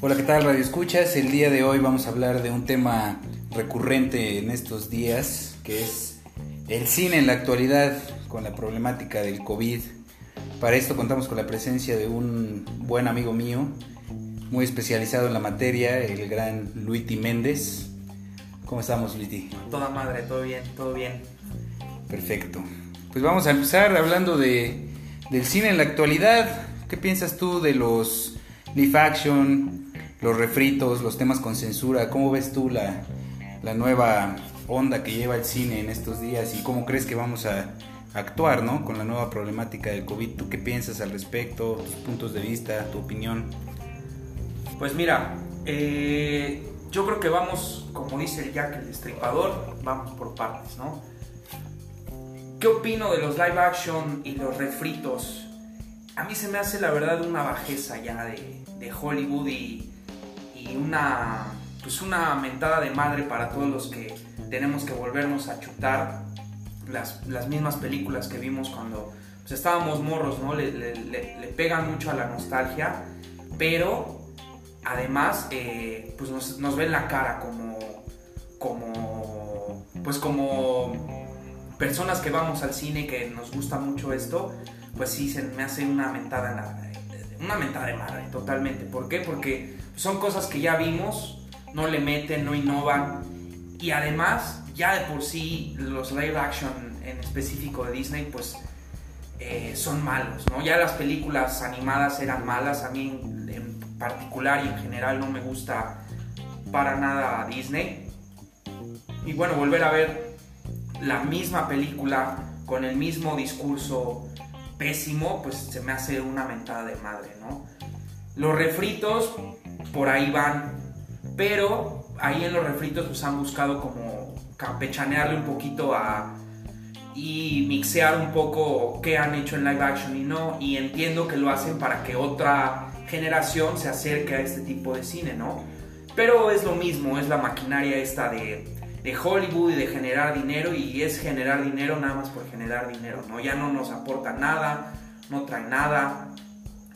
Hola, ¿qué tal Radio Escuchas? El día de hoy vamos a hablar de un tema recurrente en estos días, que es el cine en la actualidad con la problemática del COVID. Para esto contamos con la presencia de un buen amigo mío, muy especializado en la materia, el gran Luiti Méndez. ¿Cómo estamos, Luiti? Toda madre, todo bien, todo bien. Perfecto. Pues vamos a empezar hablando de, del cine en la actualidad. ¿Qué piensas tú de los live action, los refritos, los temas con censura. ¿Cómo ves tú la, nueva onda que lleva el cine en estos días y cómo crees que vamos a actuar ¿no? con la nueva problemática del COVID? ¿Tú qué piensas al respecto? ¿Tus puntos de vista? ¿Tu opinión? Pues mira, eh, yo creo que vamos, como dice el Jack el Destripador, vamos por partes, ¿no? ¿Qué opino de los live action y los refritos? A mí se me hace la verdad una bajeza ya de, de Hollywood y una, pues una mentada de madre para todos los que tenemos que volvernos a chutar las, las mismas películas que vimos cuando pues, estábamos morros, ¿no? Le, le, pegan mucho a la nostalgia, pero además eh, pues nos, nos ven la cara como, como, pues como personas que vamos al cine que nos gusta mucho esto, pues sí se me hace una mentada, una mentada de madre totalmente. ¿Por qué? Porque son cosas que ya vimos, no le meten, no innovan. Y además, ya de por sí, los live action en específico de Disney, pues eh, son malos, ¿no? Ya las películas animadas eran malas, a mí en particular y en general no me gusta para nada Disney. Y bueno, volver a ver la misma película con el mismo discurso pésimo, pues se me hace una mentada de madre, ¿no? Los refritos, por ahí van. Pero ahí en los refritos pues han buscado como campechanearle un poquito a y mixear un poco qué han hecho en live action y no y entiendo que lo hacen para que otra generación se acerque a este tipo de cine, ¿no? Pero es lo mismo, es la maquinaria esta de, de Hollywood y de generar dinero y es generar dinero nada más por generar dinero, ¿no? Ya no nos aporta nada, no trae nada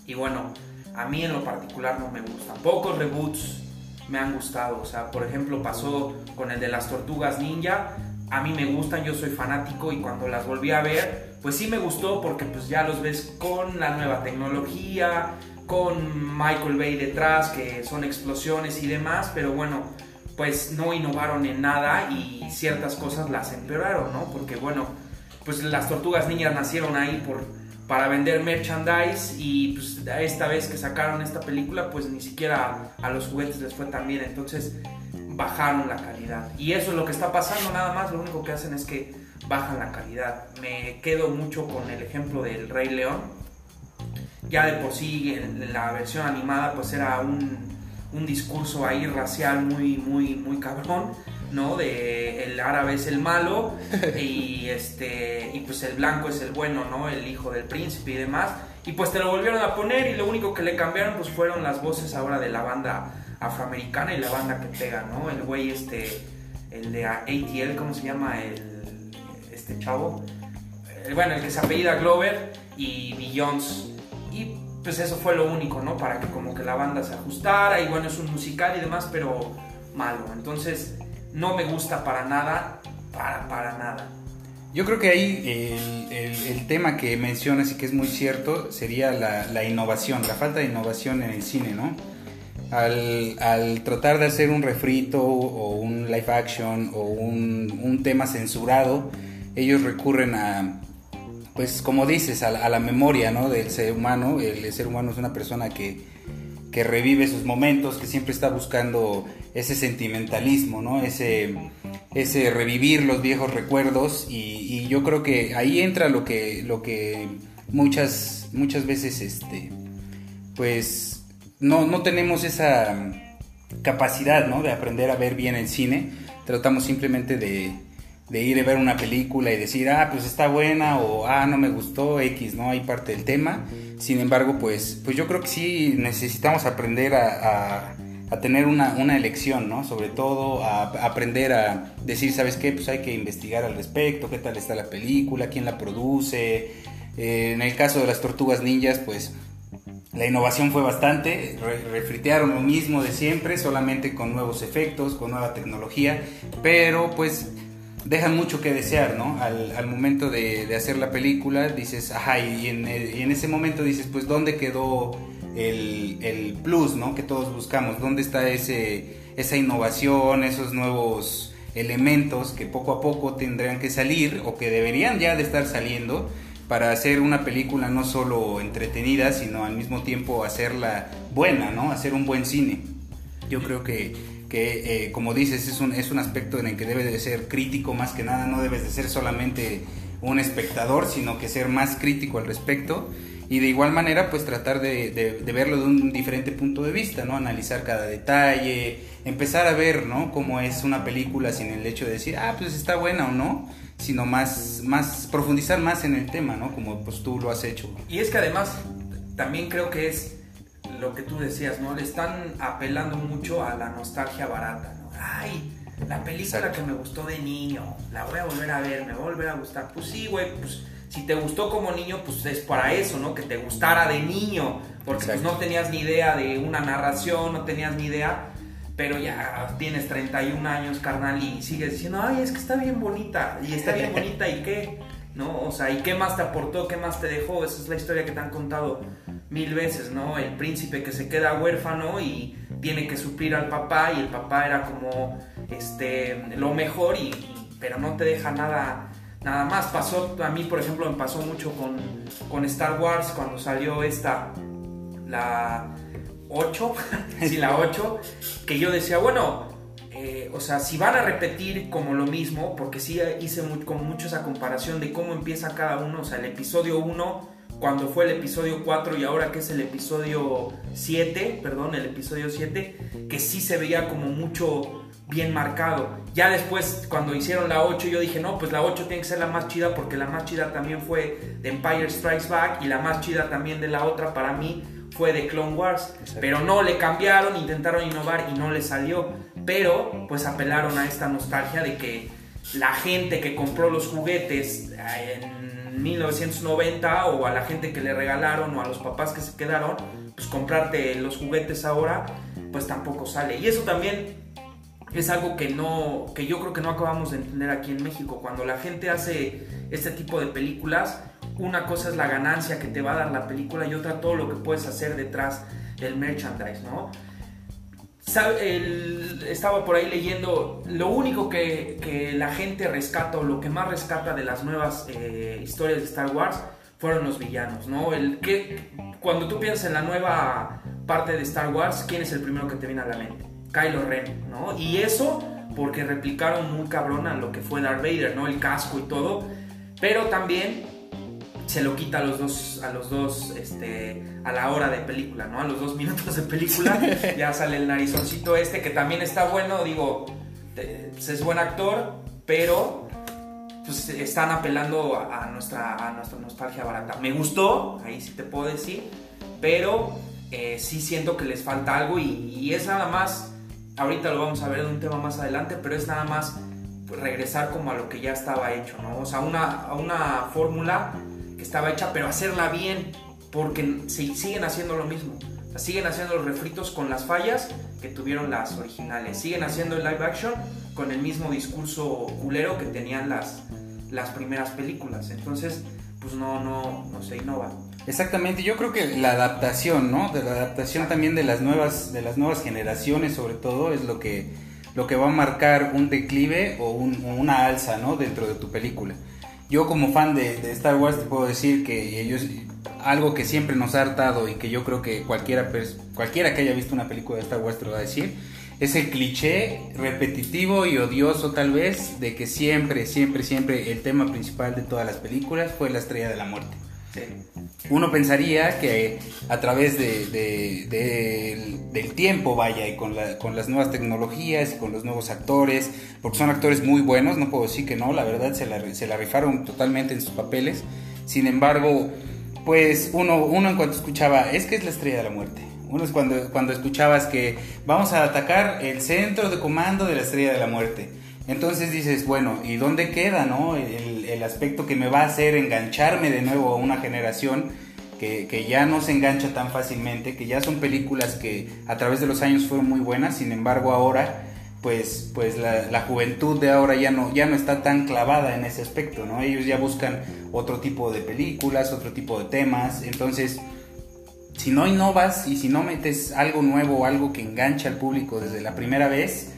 y bueno, a mí en lo particular no me gustan. Pocos reboots me han gustado. O sea, por ejemplo, pasó con el de las tortugas ninja. A mí me gustan, yo soy fanático y cuando las volví a ver, pues sí me gustó porque pues ya los ves con la nueva tecnología, con Michael Bay detrás, que son explosiones y demás, pero bueno, pues no innovaron en nada y ciertas cosas las empeoraron, ¿no? Porque bueno, pues las tortugas niñas nacieron ahí por para vender merchandise y pues esta vez que sacaron esta película pues ni siquiera a los juguetes les fue tan bien, entonces bajaron la calidad. Y eso es lo que está pasando nada más, lo único que hacen es que bajan la calidad. Me quedo mucho con el ejemplo del Rey León. Ya de por sí en la versión animada pues era un, un discurso ahí racial muy, muy, muy cabrón ¿no? De el árabe es el malo y este y pues el blanco es el bueno, ¿no? El hijo del príncipe y demás. Y pues te lo volvieron a poner y lo único que le cambiaron pues fueron las voces ahora de la banda afroamericana y la banda que pega, ¿no? El güey este el de ATL, ¿cómo se llama el este chavo? Eh, bueno, el que se apellida Glover y Beyoncé y pues eso fue lo único, ¿no? Para que como que la banda se ajustara y bueno, es un musical y demás, pero malo. Entonces, no me gusta para nada, para, para nada. Yo creo que ahí el, tema que mencionas y que es muy cierto sería la, innovación, la falta de innovación en el cine, ¿no? Al, tratar de hacer un refrito o un live action o un, tema censurado, ellos recurren a, pues como dices, a, a la memoria, ¿no? Del ser humano. El ser humano es una persona que que revive sus momentos, que siempre está buscando ese sentimentalismo, ¿no? Ese, ese revivir los viejos recuerdos y, yo creo que ahí entra lo que, lo que muchas, muchas veces, este, pues, no, no tenemos esa capacidad, ¿no? De aprender a ver bien el cine, tratamos simplemente de, de ir a ver una película y decir, ah, pues está buena o ah, no me gustó, X, ¿no? Hay parte del tema. Sin embargo, pues, pues yo creo que sí necesitamos aprender a, a, tener una, una, elección, ¿no? Sobre todo a, aprender a decir, ¿sabes qué? Pues hay que investigar al respecto, qué tal está la película, quién la produce, Eh, en el caso de las tortugas ninjas, pues la innovación fue bastante, refritearon lo mismo de siempre, solamente con nuevos efectos, con nueva tecnología, pero pues dejan mucho que desear, ¿no? Al, momento de, hacer la película dices, ajá, y en, ese momento dices, pues, ¿dónde quedó el, plus, ¿no? Que todos buscamos, ¿dónde está ese, esa innovación, esos nuevos elementos que poco a poco tendrían que salir o que deberían ya de estar saliendo para hacer una película no solo entretenida, sino al mismo tiempo hacerla buena, ¿no? Hacer un buen cine. Yo creo que que eh, como dices es un, es un aspecto en el que debe de ser crítico más que nada, no debes de ser solamente un espectador, sino que ser más crítico al respecto y de igual manera pues tratar de, de, verlo de un diferente punto de vista, ¿no? Analizar cada detalle, empezar a ver, ¿no? Cómo es una película sin el hecho de decir, ah, pues está buena o no, sino más, más profundizar más en el tema, ¿no? Como pues tú lo has hecho. Y es que además también creo que es lo que tú decías, ¿no? Le están apelando mucho a la nostalgia barata, ¿no? Ay, la película que me gustó de niño, la voy a volver a ver, me va a volver a gustar. Pues sí, güey, pues si te gustó como niño, pues es para eso, ¿no? Que te gustara de niño, porque pues no tenías ni idea de una narración, no tenías ni idea, pero ya tienes 31 años, carnal, y sigues diciendo, ay, es que está bien bonita, y está bien bonita, ¿y qué? ¿No? O sea, ¿y qué más te aportó? ¿Qué más te dejó? Esa es la historia que te han contado mil veces, ¿no? El príncipe que se queda huérfano y tiene que suplir al papá y el papá era como este lo mejor y, pero no te deja nada nada más. Pasó a mí, por ejemplo, me pasó mucho con, con Star Wars cuando salió esta la 8, sí, la 8, que yo decía, bueno, eh, o sea, si van a repetir como lo mismo, porque sí hice con mucho esa comparación de cómo empieza cada uno, o sea, el episodio 1 cuando fue el episodio 4 y ahora que es el episodio 7, perdón, el episodio 7, que sí se veía como mucho bien marcado. Ya después, cuando hicieron la 8, yo dije, no, pues la 8 tiene que ser la más chida porque la más chida también fue de Empire Strikes Back y la más chida también de la otra para mí fue de Clone Wars. Pero no, le cambiaron, intentaron innovar y no le salió. Pero pues apelaron a esta nostalgia de que la gente que compró los juguetes eh, en 1990 o a la gente que le regalaron o a los papás que se quedaron, pues comprarte los juguetes ahora, pues tampoco sale. Y eso también es algo que no que yo creo que no acabamos de entender aquí en México. Cuando la gente hace este tipo de películas, una cosa es la ganancia que te va a dar la película y otra todo lo que puedes hacer detrás del merchandise, ¿no? Estaba por ahí leyendo, lo único que, la gente rescata o lo que más rescata de las nuevas eh, historias de Star Wars fueron los villanos, ¿no? El que, cuando tú piensas en la nueva parte de Star Wars, ¿quién es el primero que te viene a la mente? Kylo Ren, ¿no? Y eso porque replicaron muy cabrón a lo que fue Darth Vader, ¿no? El casco y todo, pero también se lo quita a los dos, a los dos, este, a la hora de película, ¿no? A los dos minutos de película ya sale el narizoncito este que también está bueno, digo, es buen actor, pero pues están apelando a, nuestra, a nuestra nostalgia barata. Me gustó, ahí sí te puedo decir, pero eh, sí siento que les falta algo y, es nada más, ahorita lo vamos a ver en un tema más adelante, pero es nada más regresar como a lo que ya estaba hecho, ¿no? O sea, una, una fórmula que estaba hecha, pero hacerla bien, porque siguen haciendo lo mismo. siguen haciendo los refritos con las fallas que tuvieron las originales. Siguen haciendo el live action con el mismo discurso culero que tenían las, las primeras películas. Entonces, pues no, no, no se innova. Exactamente, yo creo que la adaptación, ¿no? De la adaptación también de las nuevas, de las nuevas generaciones, sobre todo, es lo que, lo que va a marcar un declive o, un, o una alza, ¿no? Dentro de tu película yo como fan de, Star Wars te puedo decir que ellos algo que siempre nos ha hartado y que yo creo que cualquiera cualquiera que haya visto una película de Star Wars te lo va a decir es el cliché repetitivo y odioso tal vez de que siempre siempre siempre el tema principal de todas las películas fue la estrella de la muerte uno pensaría que a través de, del tiempo, vaya, y con, con, las nuevas tecnologías y con los nuevos actores, porque son actores muy buenos, no puedo decir que no, la verdad se la, se la rifaron totalmente en sus papeles. Sin embargo, pues uno, uno en cuanto escuchaba, es que es la estrella de la muerte. Uno es cuando, cuando escuchabas que vamos a atacar el centro de comando de la estrella de la muerte Entonces dices, bueno, ¿y dónde queda, no? El, aspecto que me va a hacer engancharme de nuevo a una generación que, que, ya no se engancha tan fácilmente, que ya son películas que a través de los años fueron muy buenas, sin embargo ahora pues, pues la, la, juventud de ahora ya no, ya no está tan clavada en ese aspecto, ¿no? Ellos ya buscan otro tipo de películas, otro tipo de temas, entonces si no innovas y si no metes algo nuevo, algo que engancha al público desde la primera vez,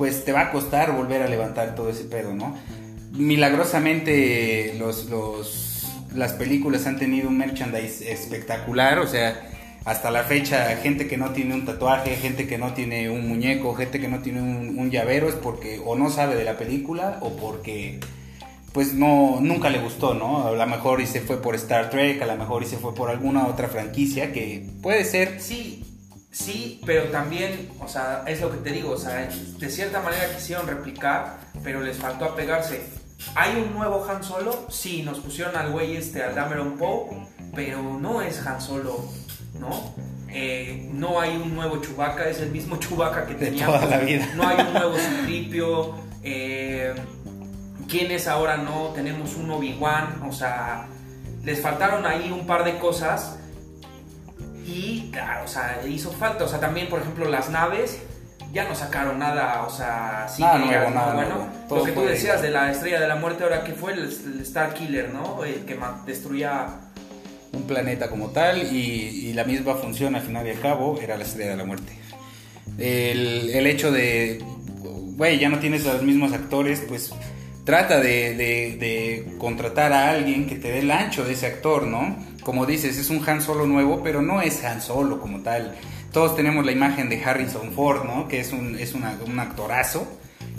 pues te va a costar volver a levantar todo ese pedo, ¿no? Milagrosamente los, los, las películas han tenido un merchandise espectacular, o sea, hasta la fecha gente que no tiene un tatuaje, gente que no tiene un muñeco, gente que no tiene un, un llavero es porque o no sabe de la película o porque pues no nunca le gustó, ¿no? A lo mejor y se fue por Star Trek, a lo mejor y se fue por alguna otra franquicia que puede ser. Sí, sí, pero también, o sea, es lo que te digo, o sea, de cierta manera quisieron replicar, pero les faltó apegarse. ¿Hay un nuevo Han Solo? Sí, nos pusieron al güey este, al Dameron Poe, pero no es Han Solo, ¿no? Eh, no hay un nuevo Chewbacca, es el mismo Chewbacca que teníamos. Toda la vida. No hay un nuevo Citripio. Eh, ¿Quién es ahora no? Tenemos un Obi-Wan, o sea, les faltaron ahí un par de cosas y, claro, o sea, hizo falta, o sea, también, por ejemplo, las naves ya no sacaron nada, o sea, sí Nada que nuevo, digas, nada no, bueno, nuevo. Todo lo que tú decías de la estrella de la muerte ahora que fue el, el Star Killer, ¿no? El que destruía un planeta como tal y, y la misma función al final y al cabo era la estrella de la muerte. El, el hecho de, güey, ya no tienes a los mismos actores, pues trata de, de- de contratar a alguien que te dé el ancho de ese actor, ¿no? Como dices, es un Han Solo nuevo, pero no es Han Solo como tal. Todos tenemos la imagen de Harrison Ford, ¿no? Que es un, es una- un actorazo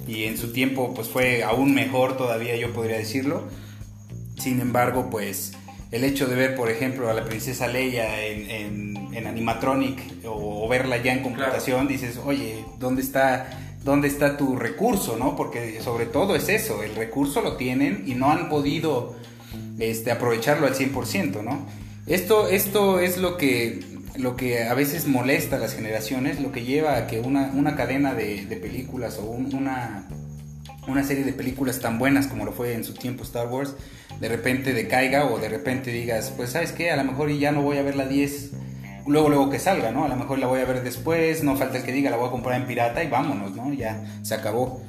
y en su tiempo pues fue aún mejor todavía, yo podría decirlo. Sin embargo, pues el hecho de ver, por ejemplo, a la princesa Leia en, en- en animatronic o, o verla ya en computación, dices, oye, ¿dónde está, ¿dónde está tu recurso? ¿no? Porque sobre todo es eso, el recurso lo tienen y no han podido este, aprovecharlo al 100%, ¿no? Esto, esto es lo que, lo que a veces molesta a las generaciones, lo que lleva a que una, una cadena de, películas o un- una, una serie de películas tan buenas como lo fue en su tiempo Star Wars, de repente decaiga o de repente digas, pues sabes qué, a lo mejor ya no voy a ver la 10 luego luego que salga, ¿no? A lo mejor la voy a ver después, no falta el que diga, la voy a comprar en pirata y vámonos, ¿no? Ya se acabó.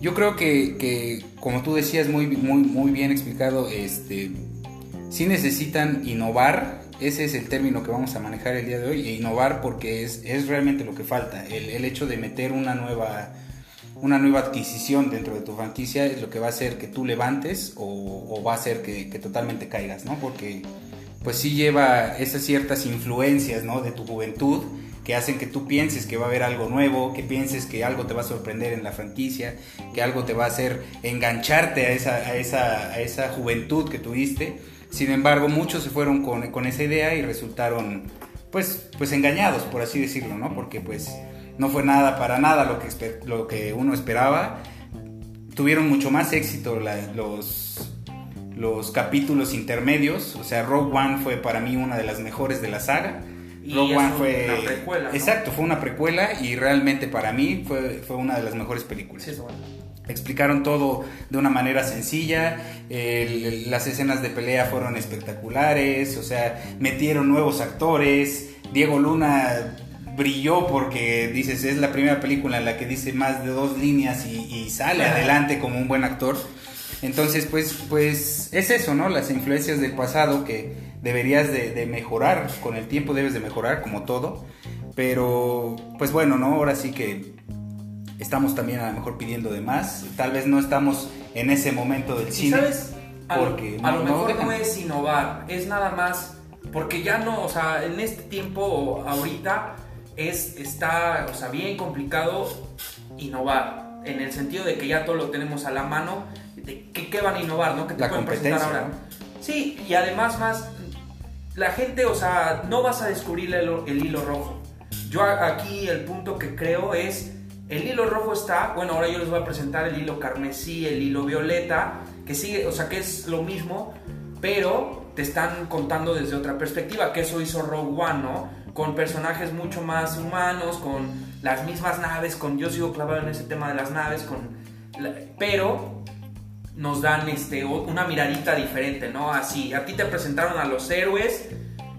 Yo creo que, que como tú decías muy, muy, muy bien explicado, este, sí necesitan innovar, ese es el término que vamos a manejar el día de hoy, e innovar porque es, es realmente lo que falta, el, el hecho de meter una nueva, una nueva adquisición dentro de tu franquicia es lo que va a hacer que tú levantes o, va a hacer que, que totalmente caigas, ¿no? Porque pues sí lleva esas ciertas influencias, ¿no? De tu juventud que hacen que tú pienses que va a haber algo nuevo, que pienses que algo te va a sorprender en la franquicia, que algo te va a hacer engancharte a esa, a esa, a esa juventud que tuviste. Sin embargo, muchos se fueron con, con esa idea y resultaron pues, pues engañados, por así decirlo, ¿no? Porque pues no fue nada para nada lo que, lo que uno esperaba. Tuvieron mucho más éxito los, los capítulos intermedios. O sea, Rogue One fue para mí una de las mejores de la saga. Y Rogue One fue. una precuela, ¿no? Exacto, fue una precuela y realmente para mí fue, fue una de las mejores películas. Sí, es bueno. Explicaron todo de una manera sencilla, el- las escenas de pelea fueron espectaculares, o sea, metieron nuevos actores, Diego Luna brilló porque dices, es la primera película en la que dice más de dos líneas y, y sale Ajá. adelante como un buen actor. Entonces, pues, pues es eso, ¿no? Las influencias del pasado que deberías de, de mejorar, con el tiempo debes de mejorar como todo, pero pues bueno, ¿no? Ahora sí que estamos también a lo mejor pidiendo de más. Tal vez no estamos en ese momento del cine. sabes, a lo, porque a no- lo no mejor no, dejan. es innovar, es nada más, porque ya no, o sea, en este tiempo, ahorita, es, está, o sea, bien complicado innovar, en el sentido de que ya todo lo tenemos a la mano, de qué, qué van a innovar, ¿no? ¿Qué te La pueden presentar competencia, ahora? Sí, y además más, la gente, o sea, no vas a descubrir el, hilo rojo. Yo aquí el punto que creo es, el hilo rojo está, bueno, ahora yo les voy a presentar el hilo carmesí, el hilo violeta, que sigue, o sea, que es lo mismo, pero te están contando desde otra perspectiva, que eso hizo Rogue One, ¿no? Con personajes mucho más humanos, con las mismas naves, con yo sigo clavado en ese tema de las naves, con pero nos dan este, una miradita diferente, ¿no? Así, a ti te presentaron a los héroes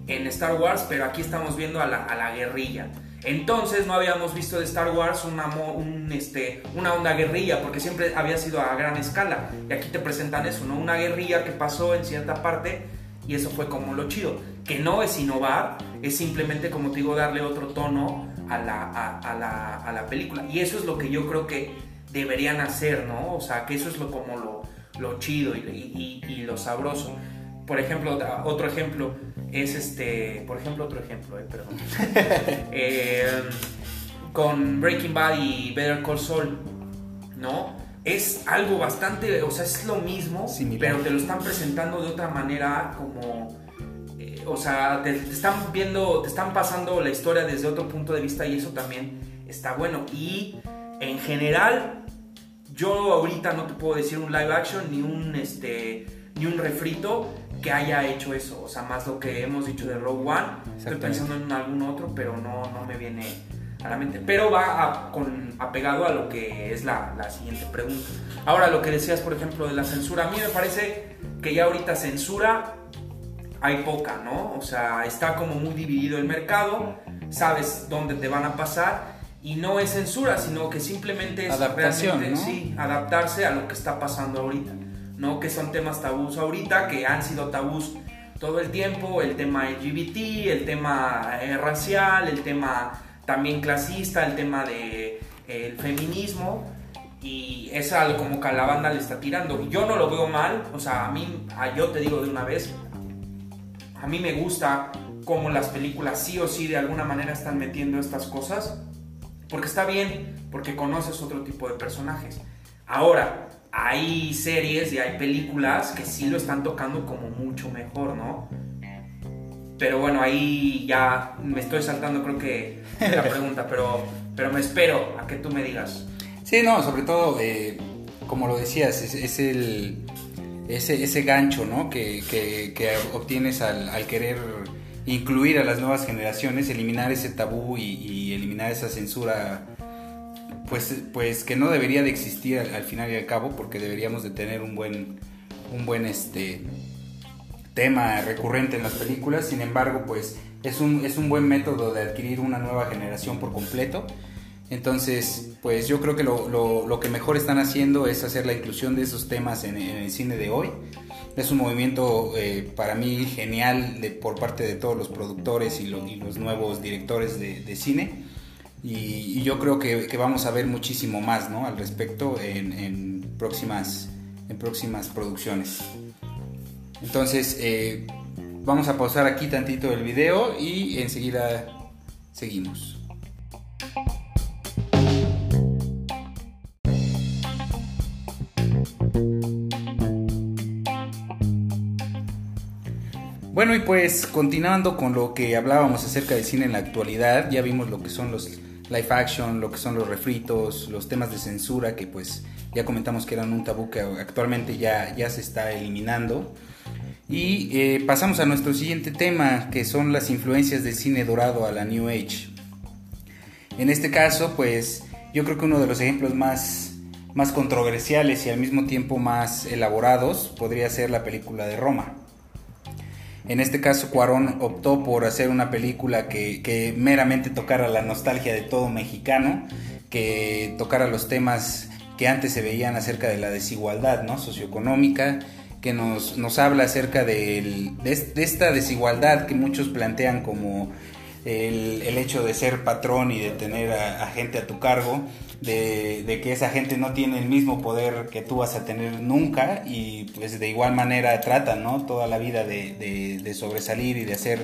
en Star Wars, pero aquí estamos viendo a la, a la guerrilla. Entonces no habíamos visto de Star Wars una, un, este, una onda guerrilla, porque siempre había sido a gran escala. Y aquí te presentan eso, ¿no? Una guerrilla que pasó en cierta parte y eso fue como lo chido. Que no es innovar, es simplemente, como te digo, darle otro tono a la, a, la, a la película. Y eso es lo que yo creo que deberían hacer, ¿no? O sea, que eso es lo, como lo, lo chido y, y, lo sabroso. Por ejemplo, otro ejemplo es este, por ejemplo, otro ejemplo, eh, perdón. Eh, con Breaking Bad y Better Call Saul, ¿no? Es algo bastante, o sea, es lo mismo, pero te lo están presentando de otra manera como eh, o sea, te, están viendo, te están pasando la historia desde otro punto de vista y eso también está bueno. Y en general, yo ahorita no te puedo decir un live action ni un, este, ni un refrito que haya hecho eso. O sea, más lo que hemos dicho de Rogue One. Estoy pensando en algún otro, pero no, no me viene a la mente. Pero va con, apegado a lo que es la, la, siguiente pregunta. Ahora, lo que decías, por ejemplo, de la censura. A mí me parece que ya ahorita censura hay poca, ¿no? O sea, está como muy dividido el mercado. Sabes dónde te van a pasar y no es censura, sino que simplemente es Adaptación, sí, adaptarse a lo que está pasando ahorita, ¿no? Que son temas tabús ahorita, que han sido tabús todo el tiempo, el tema LGBT, el tema eh, racial, el tema también clasista, el tema de eh, el feminismo y es algo como que a la banda le está tirando. Yo no lo veo mal, o sea, a mí, yo te digo de una vez, a mí me gusta cómo las películas sí o sí de alguna manera están metiendo estas cosas porque está bien, porque conoces otro tipo de personajes. Ahora, hay series y hay películas que sí lo están tocando como mucho mejor, ¿no? Pero bueno, ahí ya me estoy saltando creo que la pregunta, pero, pero me espero a que tú me digas. Sí, no, sobre todo, eh, como lo decías, es, el, ese, ese gancho, ¿no? Que, que, obtienes al, al querer incluir a las nuevas generaciones, eliminar ese tabú y, eliminar esa censura, pues, pues que no debería de existir al, final y al cabo, porque deberíamos de tener un buen, un buen este, tema recurrente en las películas, sin embargo, pues es un, es un buen método de adquirir una nueva generación por completo. Entonces, pues yo creo que lo, lo, que mejor están haciendo es hacer la inclusión de esos temas en el cine de hoy es un movimiento eh, para mí genial por parte de todos los productores y, los nuevos directores de, cine. Y, yo creo que, vamos a ver muchísimo más ¿no? al respecto en, próximas, en próximas producciones. Entonces, eh, vamos a pausar aquí tantito el video y enseguida seguimos. Bueno, y pues continuando con lo que hablábamos acerca del cine en la actualidad, ya vimos lo que son los live action, lo que son los refritos, los temas de censura, que pues ya comentamos que eran un tabú que actualmente ya, ya se está eliminando. Y eh, pasamos a nuestro siguiente tema, que son las influencias del cine dorado a la New Age. En este caso, pues yo creo que uno de los ejemplos más, más controversiales y al mismo tiempo más elaborados podría ser la película de Roma. En este caso, Cuarón optó por hacer una película que, meramente tocara la nostalgia de todo mexicano, que tocara los temas que antes se veían acerca de la desigualdad ¿no? socioeconómica, que nos, nos habla acerca de, esta desigualdad que muchos plantean como el, hecho de ser patrón y de tener a gente a tu cargo de, que esa gente no tiene el mismo poder que tú vas a tener nunca y pues de igual manera tratan, ¿no? Toda la vida de, sobresalir y de hacer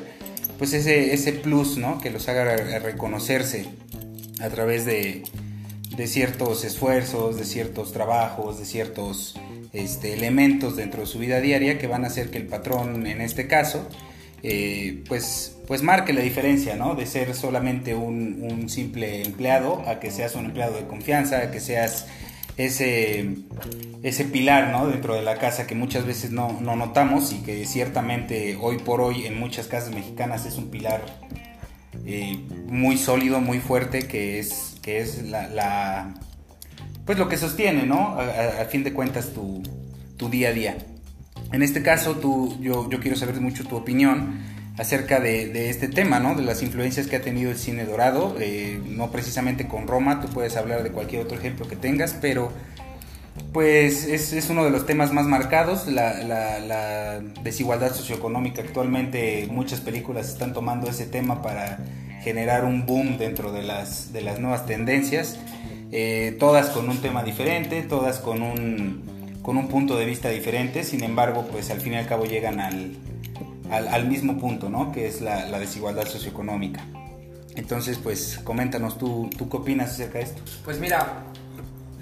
pues ese, ese plus, ¿no? Que los haga reconocerse a través de, ciertos esfuerzos, de ciertos trabajos, de ciertos este, elementos dentro de su vida diaria que van a hacer que el patrón, en este caso, eh, pues, pues marque la diferencia, ¿no? De ser solamente un, simple empleado a que seas un empleado de confianza, a que seas ese, ese pilar, ¿no? Dentro de la casa que muchas veces no, notamos y que ciertamente hoy por hoy en muchas casas mexicanas es un pilar eh, muy sólido, muy fuerte, que es, que es la, pues lo que sostiene, ¿no? A, fin de cuentas tu, tu, día a día. En este caso, tú, yo, yo quiero saber mucho tu opinión acerca de, este tema, ¿no? De las influencias que ha tenido el cine dorado, eh, no precisamente con Roma, tú puedes hablar de cualquier otro ejemplo que tengas, pero pues es, es uno de los temas más marcados, la, la, la, desigualdad socioeconómica. Actualmente muchas películas están tomando ese tema para generar un boom dentro de las, de las nuevas tendencias, eh, todas con un tema diferente, todas con un, con un punto de vista diferente, sin embargo, pues al fin y al cabo llegan al, al, mismo punto, ¿no? Que es la, la, desigualdad socioeconómica. Entonces, pues, coméntanos, ¿tú, ¿tú qué opinas acerca de esto? Pues mira,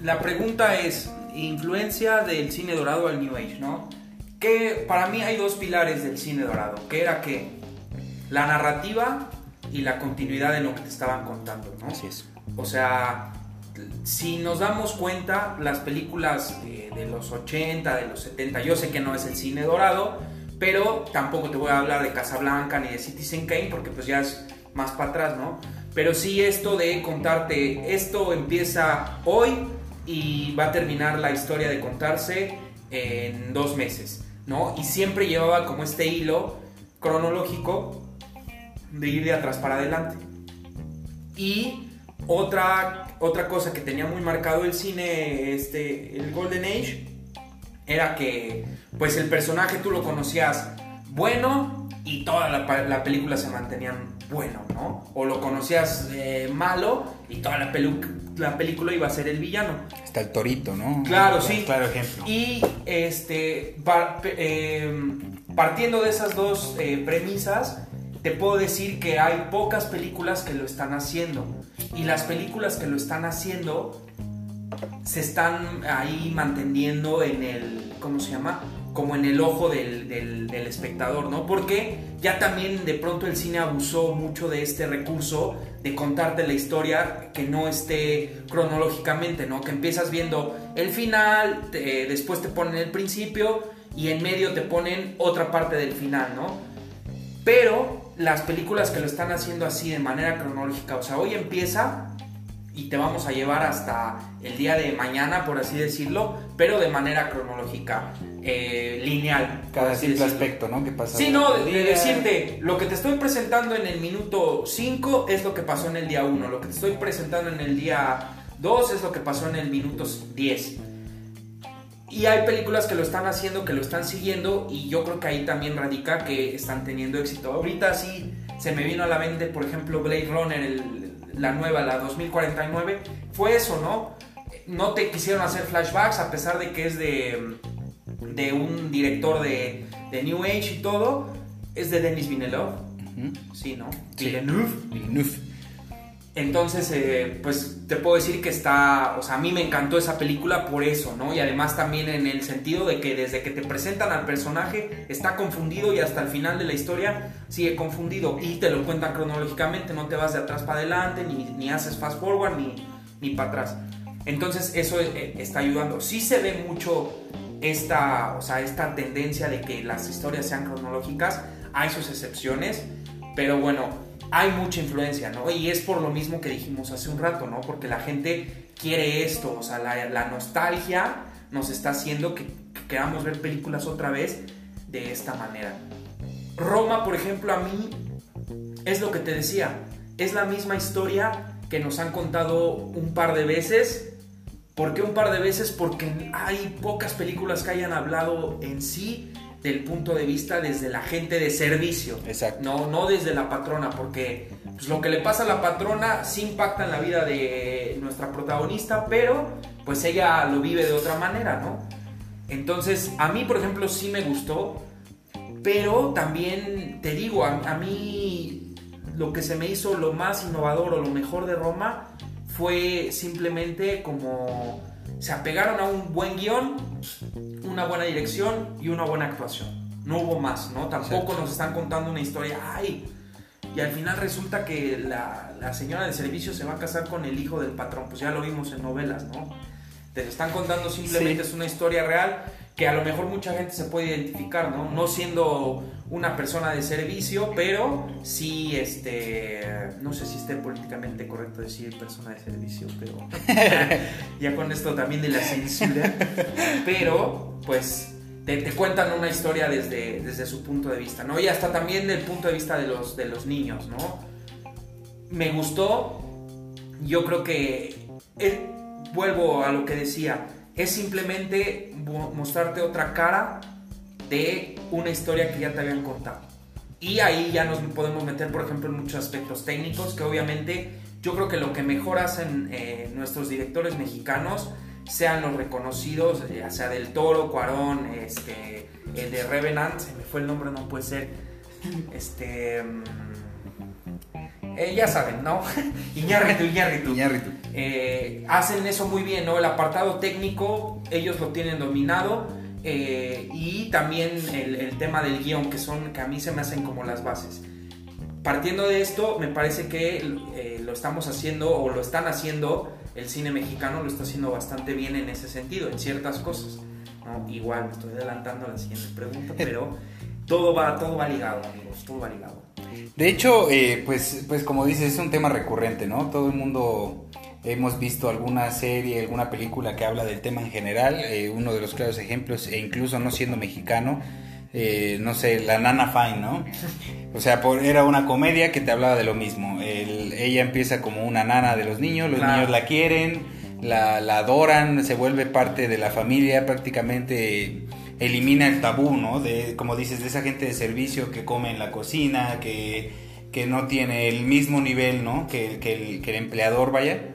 la pregunta es, influencia del cine dorado al New Age, ¿no? Que para mí hay dos pilares del cine dorado, que era que la narrativa y la continuidad de lo que te estaban contando, ¿no? Así es. O sea, si nos damos cuenta, las películas de, de, los 80, de los 70, yo sé que no es el cine dorado, pero tampoco te voy a hablar de Casablanca ni de Citizen Kane porque pues ya es más para atrás, ¿no? Pero sí esto de contarte, esto empieza hoy y va a terminar la historia de contarse en dos meses, ¿no? Y siempre llevaba como este hilo cronológico de ir de atrás para adelante. Y otra, otra cosa que tenía muy marcado el cine, este, el Golden Age, era que pues el personaje tú lo conocías bueno y toda la, la película se mantenían bueno, ¿no? O lo conocías eh, malo y toda la, la película iba a ser el villano. Está el torito, ¿no? Claro, sí. Claro ejemplo. Y este, eh, partiendo de esas dos eh, premisas, te puedo decir que hay pocas películas que lo están haciendo. Y las películas que lo están haciendo se están ahí manteniendo en el, ¿cómo se llama? como en el ojo del, del, espectador, ¿no? Porque ya también de pronto el cine abusó mucho de este recurso de contarte la historia que no esté cronológicamente, ¿no? Que empiezas viendo el final, después te ponen el principio y en medio te ponen otra parte del final, ¿no? Pero las películas que lo están haciendo así de manera cronológica, o sea, hoy empieza y te vamos a llevar hasta el día de mañana, por así decirlo, pero de manera cronológica, eh, lineal. Cada simple aspecto, ¿no? Que pasa. Sí, no, de, decirte, lo que te estoy presentando en el minuto 5 es lo que pasó en el día 1, lo que te estoy presentando en el día 2 es lo que pasó en el minuto 10. Y hay películas que lo están haciendo, que lo están siguiendo, y yo creo que ahí también radica que están teniendo éxito. Ahorita sí se me vino a la mente, por ejemplo, Blade Runner, el la nueva, la 2049, fue eso, ¿no? No te quisieron hacer flashbacks a pesar de que es de, de un director de, de New Age y todo. Es de Denis Villeneuve. Sí, ¿no? Villeneuve. Villeneuve. Entonces, eh, pues te puedo decir que está, o sea, a mí me encantó esa película por eso, ¿no? Y además también en el sentido de que desde que te presentan al personaje está confundido y hasta el final de la historia sigue confundido y te lo cuentan cronológicamente, no te vas de atrás para adelante, ni, ni haces fast forward, ni, ni para atrás. Entonces eso eh, está ayudando. Sí se ve mucho esta, o sea, esta tendencia de que las historias sean cronológicas, hay sus excepciones, pero bueno, hay mucha influencia, ¿no? Y es por lo mismo que dijimos hace un rato, ¿no? Porque la gente quiere esto, o sea, la, nostalgia nos está haciendo que, queramos ver películas otra vez de esta manera. Roma, por ejemplo, a mí es lo que te decía, es la misma historia que nos han contado un par de veces. ¿Por qué un par de veces? Porque hay pocas películas que hayan hablado en sí del punto de vista desde la gente de servicio. Exacto. No, no desde la patrona, porque pues, lo que le pasa a la patrona sí impacta en la vida de nuestra protagonista, pero pues ella lo vive de otra manera, ¿no? Entonces, a mí, por ejemplo, sí me gustó, pero también te digo, a, a mí lo que se me hizo lo más innovador o lo mejor de Roma fue simplemente como se apegaron a un buen guion, una buena dirección y una buena actuación. No hubo más, ¿no? Tampoco nos están contando una historia, ay, y al final resulta que la, la, señora de servicio se va a casar con el hijo del patrón, pues ya lo vimos en novelas, ¿no? Te están contando simplemente es una historia real que a lo mejor mucha gente se puede identificar, ¿no? No siendo una persona de servicio, pero sí, este, no sé si esté políticamente correcto decir persona de servicio, pero ya con esto también de la censura, pero pues te, cuentan una historia desde, desde su punto de vista, ¿no? Y hasta también del punto de vista de los, de los niños, ¿no? Me gustó, yo creo que, eh, vuelvo a lo que decía, es simplemente mostrarte otra cara de una historia que ya te habían contado. Y ahí ya nos podemos meter, por ejemplo, en muchos aspectos técnicos que obviamente yo creo que lo que mejor hacen eh, nuestros directores mexicanos sean los reconocidos, ya sea del Toro, Cuarón, este, el de Revenant, se me fue el nombre, no puede ser, este... Eh, ya saben, ¿no? Iñárritu, Iñárritu. Iñárritu. Eh, hacen eso muy bien, ¿no? El apartado técnico, ellos lo tienen dominado. Eh, y también el, tema del guion, que son, que a mí se me hacen como las bases. Partiendo de esto, me parece que lo estamos haciendo, o lo están haciendo, el cine mexicano lo está haciendo bastante bien en ese sentido, en ciertas cosas. ¿no? Igual me estoy adelantando a la siguiente pregunta, pero todo va, todo va ligado, amigos, todo va ligado. De hecho, eh, pues, pues como dices, es un tema recurrente, ¿no? Todo el mundo hemos visto alguna serie, alguna película que habla del tema en general. Eh, uno de los claros ejemplos, e incluso no siendo mexicano, eh, no sé, la Nana Fine, ¿no? O sea, era una comedia que te hablaba de lo mismo. ella empieza como una nana de los niños, los niños la quieren, la, la, adoran, se vuelve parte de la familia prácticamente elimina el tabú, ¿no? De, como dices, de esa gente de servicio que come en la cocina, que, que no tiene el mismo nivel, ¿no? Que, que, el, que el empleador, vaya.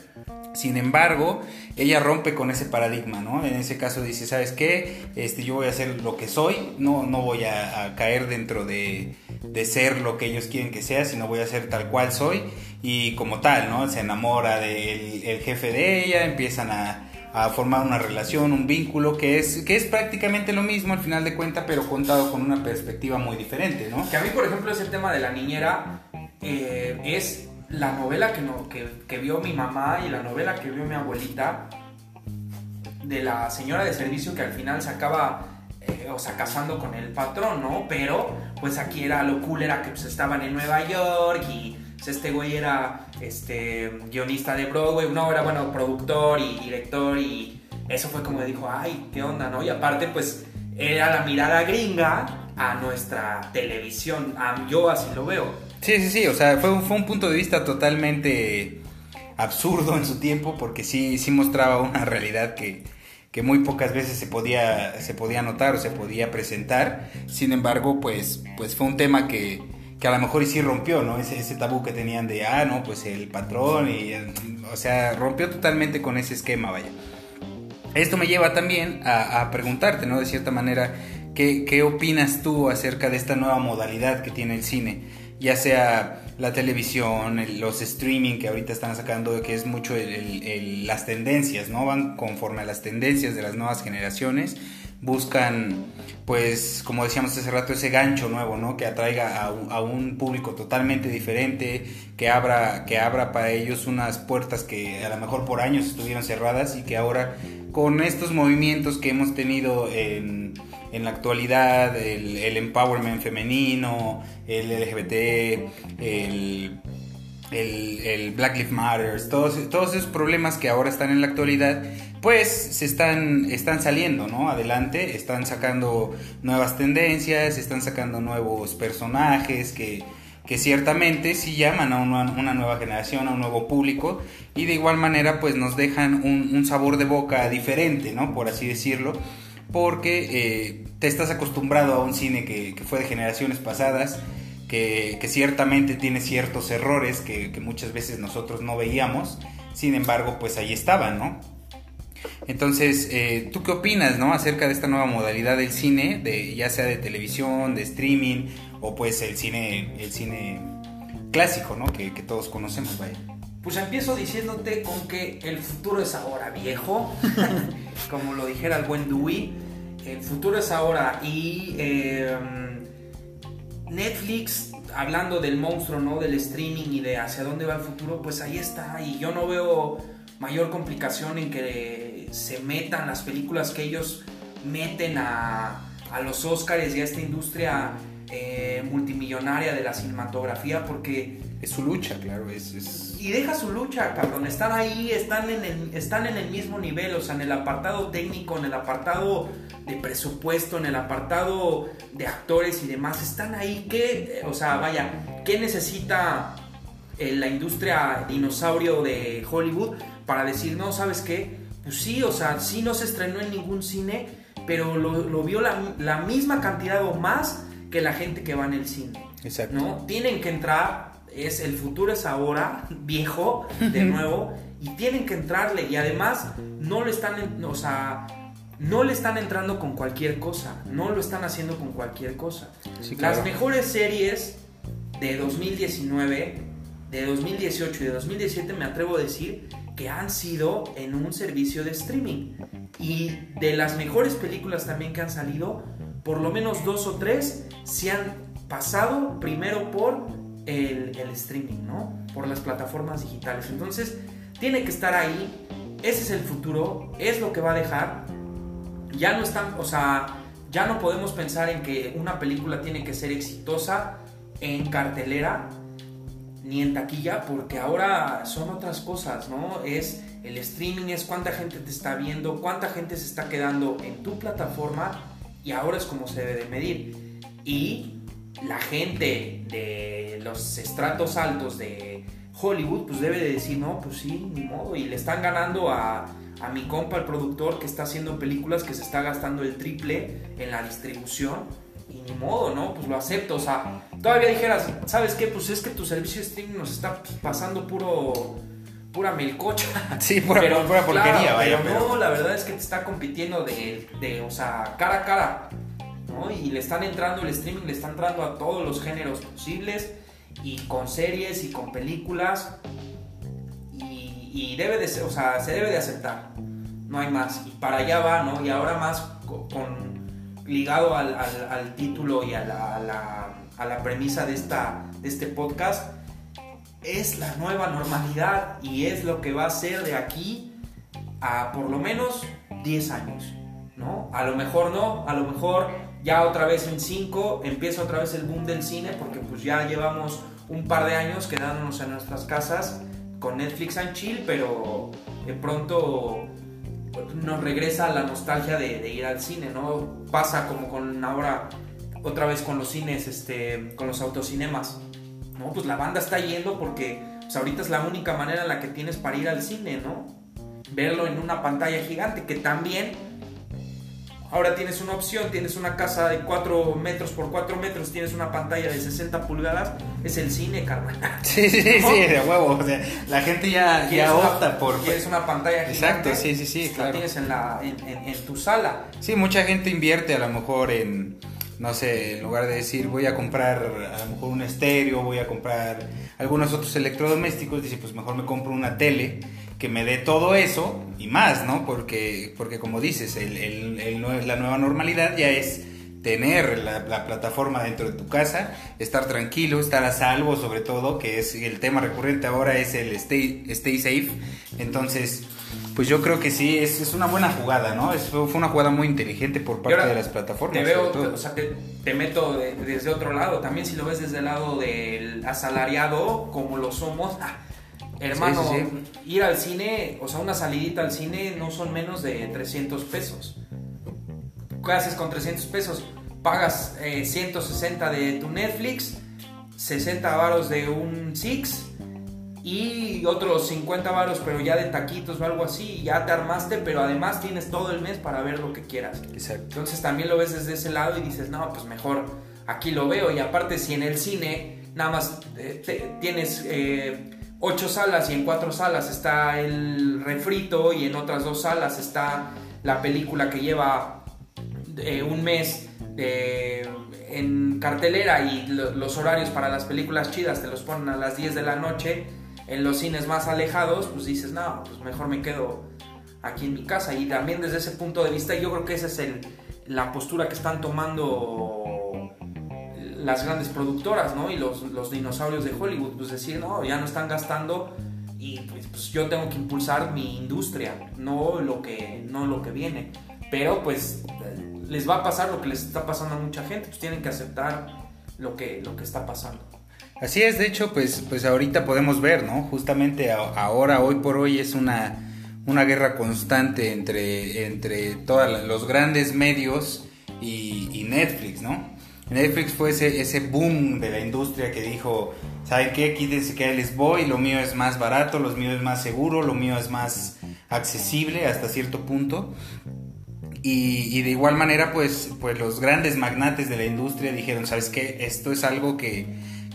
Sin embargo, ella rompe con ese paradigma, ¿no? En ese caso dice, ¿sabes qué? Este, yo voy a hacer lo que soy, no, no voy a, caer dentro de, de, ser lo que ellos quieren que sea, sino voy a ser tal cual soy. Y como tal, ¿no? Se enamora del el jefe de ella, empiezan a, a formar una relación, un vínculo que es, que es prácticamente lo mismo al final de cuentas, pero contado con una perspectiva muy diferente, ¿no? Que a mí, por ejemplo, ese tema de la niñera eh, es la novela que, no, que, vio mi mamá y la novela que vio mi abuelita de la señora de servicio que al final se acaba, eh, o sea, casando con el patrón, ¿no? Pero, pues aquí era lo cool, era que pues, estaban en Nueva York y pues, este güey era este, guionista de Broadway, no, era bueno, productor y director y eso fue como dijo, ay, qué onda, ¿no? Y aparte, pues era la mirada gringa a nuestra televisión, yo así lo veo. Sí, sí, sí, o sea, fue un, fue un punto de vista totalmente absurdo en su tiempo porque sí, sí mostraba una realidad que, que muy pocas veces se podía, se podía notar o se podía presentar. Sin embargo, pues, pues fue un tema que, que a lo mejor y sí rompió, ¿no? Ese, ese tabú que tenían de, ah, no, pues el patrón, y, o sea, rompió totalmente con ese esquema, vaya. Esto me lleva también a, preguntarte, ¿no? De cierta manera, ¿qué, ¿qué, opinas tú acerca de esta nueva modalidad que tiene el cine? Ya sea la televisión, los streaming que ahorita están sacando, que es mucho las tendencias, ¿no? Van conforme a las tendencias de las nuevas generaciones buscan, pues, como decíamos hace rato, ese gancho nuevo, ¿no? Que atraiga a, un público totalmente diferente, que abra, que abra para ellos unas puertas que a lo mejor por años estuvieron cerradas y que ahora con estos movimientos que hemos tenido en, la actualidad, el, el empowerment femenino, el LGBT, el el, Black Lives Matter, todos, todos esos problemas que ahora están en la actualidad, pues se están, están saliendo, ¿no? Adelante, están sacando nuevas tendencias, están sacando nuevos personajes que, que ciertamente sí llaman a una, nueva generación, a un nuevo público, y de igual manera pues nos dejan un, sabor de boca diferente, ¿no? Por así decirlo, porque eh, te estás acostumbrado a un cine que, que fue de generaciones pasadas, que, ciertamente tiene ciertos errores que, muchas veces nosotros no veíamos, sin embargo, pues ahí estaban, ¿no? Entonces, eh, ¿tú qué opinas, no? Acerca de esta nueva modalidad del cine, de, ya sea de televisión, de streaming, o pues el cine, el cine clásico, ¿no? Que, todos conocemos, vaya. Pues empiezo diciéndote con que el futuro es ahora, viejo. Como lo dijera el buen Dewey. El futuro es ahora y... Em, Netflix, hablando del monstruo, ¿no? Del streaming y de hacia dónde va el futuro, pues ahí está. Y yo no veo mayor complicación en que se metan las películas que ellos meten a, a los Oscars y a esta industria eh, multimillonaria de la cinematografía porque... Es su lucha, claro, es, Y deja su lucha, cabrón, están ahí, están en, el, están en el mismo nivel, o sea, en el apartado técnico, en el apartado de presupuesto, en el apartado de actores y demás, están ahí, ¿qué, o sea, vaya, ¿qué necesita eh, la industria dinosaurio de Hollywood para decir, no, ¿sabes qué? Pues sí, o sea, sí no se estrenó en ningún cine, pero lo, vio la, la misma cantidad o más que la gente que va en el cine. Exacto. ¿no? Tienen que entrar, es el futuro es ahora, viejo, de nuevo, y tienen que entrarle. Y además, no le están, o sea, no le están entrando con cualquier cosa, no lo están haciendo con cualquier cosa. Las mejores series de 2019, de 2018 y de 2017, me atrevo a decir que han sido en un servicio de streaming. Y de las mejores películas también que han salido, por lo menos dos o tres se han pasado primero por el, streaming, ¿no? Por las plataformas digitales. Entonces, tiene que estar ahí. Ese es el futuro, es lo que va a dejar. Ya no están, o sea, ya no podemos pensar en que una película tiene que ser exitosa en cartelera ni en taquilla, porque ahora son otras cosas, ¿no? Es el streaming, es cuánta gente te está viendo, cuánta gente se está quedando en tu plataforma y ahora es como se debe de medir. Y la gente de los estratos altos de Hollywood, pues debe de decir, no, pues sí, ni modo. Y le están ganando a, a mi compa, el productor, que está haciendo películas, que se está gastando el triple en la distribución. Y ni modo, ¿no? Pues lo acepto. O sea, todavía dijeras, ¿sabes qué? Pues es que tu servicio de streaming nos está pasando puro pura melcocha. Sí, pura, pura porquería, vaya. Pero, no, la verdad es que te está compitiendo de, de, o sea, cara a cara. ¿no? Y le están entrando el streaming, le están entrando a todos los géneros posibles. Y con series y con películas. Y, y debe de ser, o sea, se debe de aceptar. No hay más. Y para allá va, ¿no? Y ahora más con, ligado al, al, al, título y a la, a la, a la premisa de, esta, de este podcast es la nueva normalidad y es lo que va a ser de aquí a por lo menos 10 años, ¿no? A lo mejor no, a lo mejor ya otra vez en 5 empieza otra vez el boom del cine porque pues ya llevamos un par de años quedándonos en nuestras casas con Netflix and chill, pero de pronto nos regresa la nostalgia de, ir al cine, ¿no? Pasa como con ahora otra vez con los cines, este, con los autocinemas no, pues la banda está yendo porque pues, ahorita es la única manera en la que tienes para ir al cine, ¿no? Verlo en una pantalla gigante, que también ahora tienes una opción, tienes una casa de 4 metros por 4 metros, tienes una pantalla de 60 pulgadas, es el cine, carnal. Sí, sí, sí, de huevo. O sea, la gente ya, ya opta por... Quieres una pantalla gigante. Exacto, sí, sí, sí, La tienes en, la, en, en tu sala. Sí, mucha gente invierte a lo mejor en no sé, en lugar de decir voy a comprar a lo mejor un estéreo, voy a comprar algunos otros electrodomésticos, dice pues mejor me compro una tele que me dé todo eso y más, ¿no? Porque, porque como dices, el, la nueva normalidad ya es tener la, plataforma dentro de tu casa, estar tranquilo, estar a salvo sobre todo, que es el tema recurrente ahora es el stay, stay safe. Entonces, pues yo creo que sí, es, es una buena jugada, ¿no? Es, fue una jugada muy inteligente por parte de las plataformas. Te veo, o sea, te, meto desde otro lado, también si lo ves desde el lado del asalariado, como lo somos, ah, hermano, ir al cine, o sea, una salidita al cine no son menos de 300 pesos. ¿Qué haces con 300 pesos? Pagas 160 eh, de tu Netflix, 60 varos de un Six y otros 50 varos, pero ya de taquitos o algo así, ya te armaste, pero además tienes todo el mes para ver lo que quieras. Exacto. Entonces también lo ves desde ese lado y dices, no, pues mejor aquí lo veo. Y aparte, si en el cine nada más eh, tienes eh, ocho salas y en cuatro salas está el refrito y en otras dos salas está la película que lleva eh, un mes en cartelera y los horarios para las películas chidas te los ponen a las 10 de la noche en los cines más alejados, pues dices, no, pues mejor me quedo aquí en mi casa. Y también desde ese punto de vista, yo creo que esa es el, la postura que están tomando las grandes productoras, ¿no? Y los, los dinosaurios de Hollywood, pues decir, no, ya no están gastando y pues, pues, yo tengo que impulsar mi industria, no lo que, no lo que viene. Pero pues les va a pasar lo que les está pasando a mucha gente, pues tienen que aceptar lo que, lo que está pasando. Así es, de hecho, pues, pues ahorita podemos ver, ¿no? Justamente ahora, hoy por hoy, es una, una guerra constante entre, entre todos los grandes medios y, y, Netflix, ¿no? Netflix fue ese, ese boom de la industria que dijo, ¿saben qué? Quídense que les voy, lo mío es más barato, lo mío es más seguro, lo mío es más accesible hasta cierto punto. Y, de igual manera, pues, pues los grandes magnates de la industria dijeron, ¿sabes qué? Esto es algo que,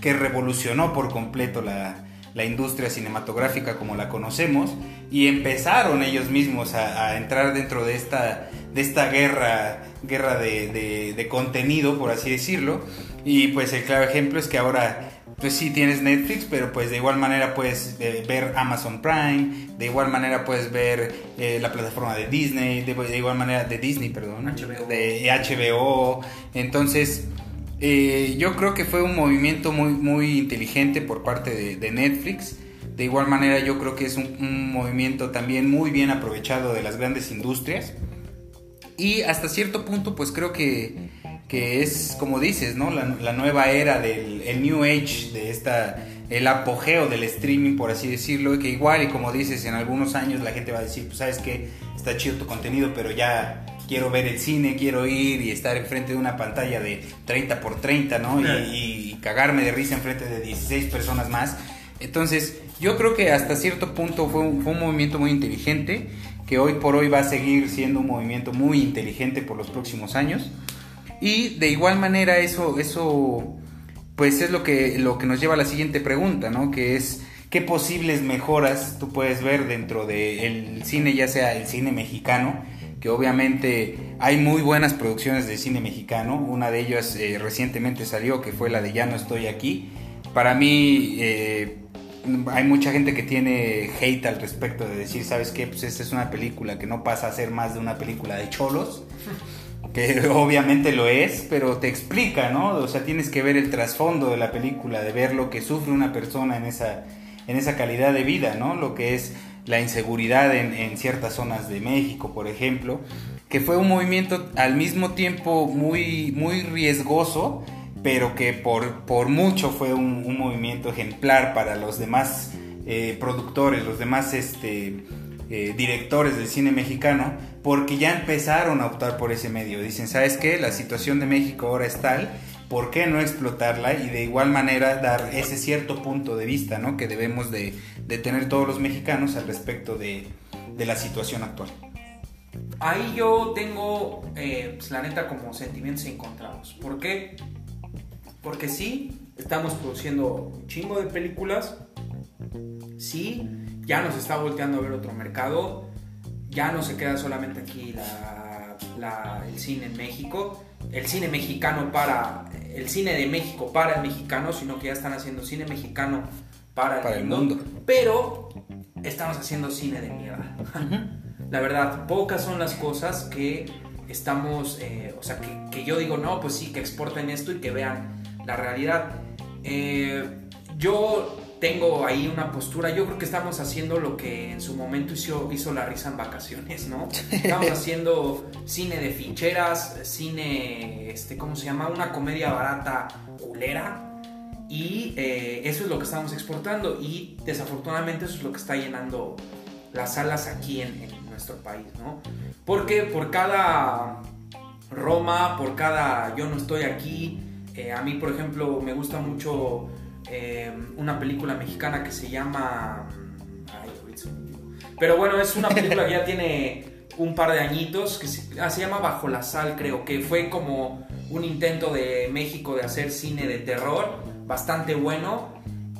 que revolucionó por completo la, la, industria cinematográfica como la conocemos y empezaron ellos mismos a, entrar dentro de esta, de esta guerra, guerra de, de contenido, por así decirlo. Y pues el claro ejemplo es que ahora pues sí tienes Netflix, pero pues de igual manera puedes eh, ver Amazon Prime, de igual manera puedes ver eh, la plataforma de Disney, de, igual manera de Disney, perdón, HBO. de HBO. Entonces, eh, yo creo que fue un movimiento muy, muy inteligente por parte de, Netflix. De igual manera, yo creo que es un, movimiento también muy bien aprovechado de las grandes industrias. Y hasta cierto punto, pues creo que que es, como dices, ¿no? La, nueva era del el New Age, de esta, el apogeo del streaming, por así decirlo, y que igual, y como dices, en algunos años la gente va a decir, pues sabes que está chido tu contenido, pero ya quiero ver el cine, quiero ir y estar enfrente de una pantalla de 30 por 30, ¿no? Y, cagarme de risa enfrente de 16 personas más. Entonces, yo creo que hasta cierto punto fue un, fue un movimiento muy inteligente, que hoy por hoy va a seguir siendo un movimiento muy inteligente por los próximos años. Y de igual manera eso, eso pues es lo que, lo que nos lleva a la siguiente pregunta, ¿no? Que es qué posibles mejoras tú puedes ver dentro del cine, ya sea el cine mexicano, que obviamente hay muy buenas producciones de cine mexicano, una de ellas eh, recientemente salió, que fue la de Ya no estoy aquí. Para mí eh, hay mucha gente que tiene hate al respecto de decir, ¿sabes qué? Pues esta es una película que no pasa a ser más de una película de cholos que obviamente lo es, pero te explica, ¿no? O sea, tienes que ver el trasfondo de la película, de ver lo que sufre una persona en esa, en esa calidad de vida, ¿no? Lo que es la inseguridad en, ciertas zonas de México, por ejemplo, que fue un movimiento al mismo tiempo muy, muy riesgoso, pero que por, por mucho fue un, movimiento ejemplar para los demás eh, productores, los demás este, eh, directores del cine mexicano, porque ya empezaron a optar por ese medio. Dicen, ¿sabes qué? La situación de México ahora es tal, ¿por qué no explotarla? Y de igual manera dar ese cierto punto de vista, ¿no? Que debemos de, tener todos los mexicanos al respecto de, la situación actual. Ahí yo tengo, eh, pues, la neta, como sentimientos encontrados. ¿Por qué? Porque sí, estamos produciendo un chingo de películas. Sí, ya nos está volteando a ver otro mercado ya no se queda solamente aquí el cine en México, el cine mexicano para, el cine de México para el mexicano, sino que ya están haciendo cine mexicano para, el, mundo, Pero estamos haciendo cine de mierda. La verdad, pocas son las cosas que estamos, eh, o sea, que, yo digo, no, pues sí, que exporten esto y que vean la realidad. Eh, yo tengo ahí una postura. Yo creo que estamos haciendo lo que en su momento hizo, hizo la risa en vacaciones, ¿no? Estamos haciendo cine de ficheras, cine, este, ¿cómo se llama? Una comedia barata culera. Y eh, eso es lo que estamos exportando. Y desafortunadamente eso es lo que está llenando las salas aquí en, nuestro país, ¿no? Porque por cada Roma, por cada Yo no estoy aquí, eh, a mí, por ejemplo, me gusta mucho Em, una película mexicana que se llama... pero bueno, es una película que ya tiene un par de añitos, que ah, se, llama Bajo la Sal, creo, que fue como un intento de México de hacer cine de terror, bastante bueno,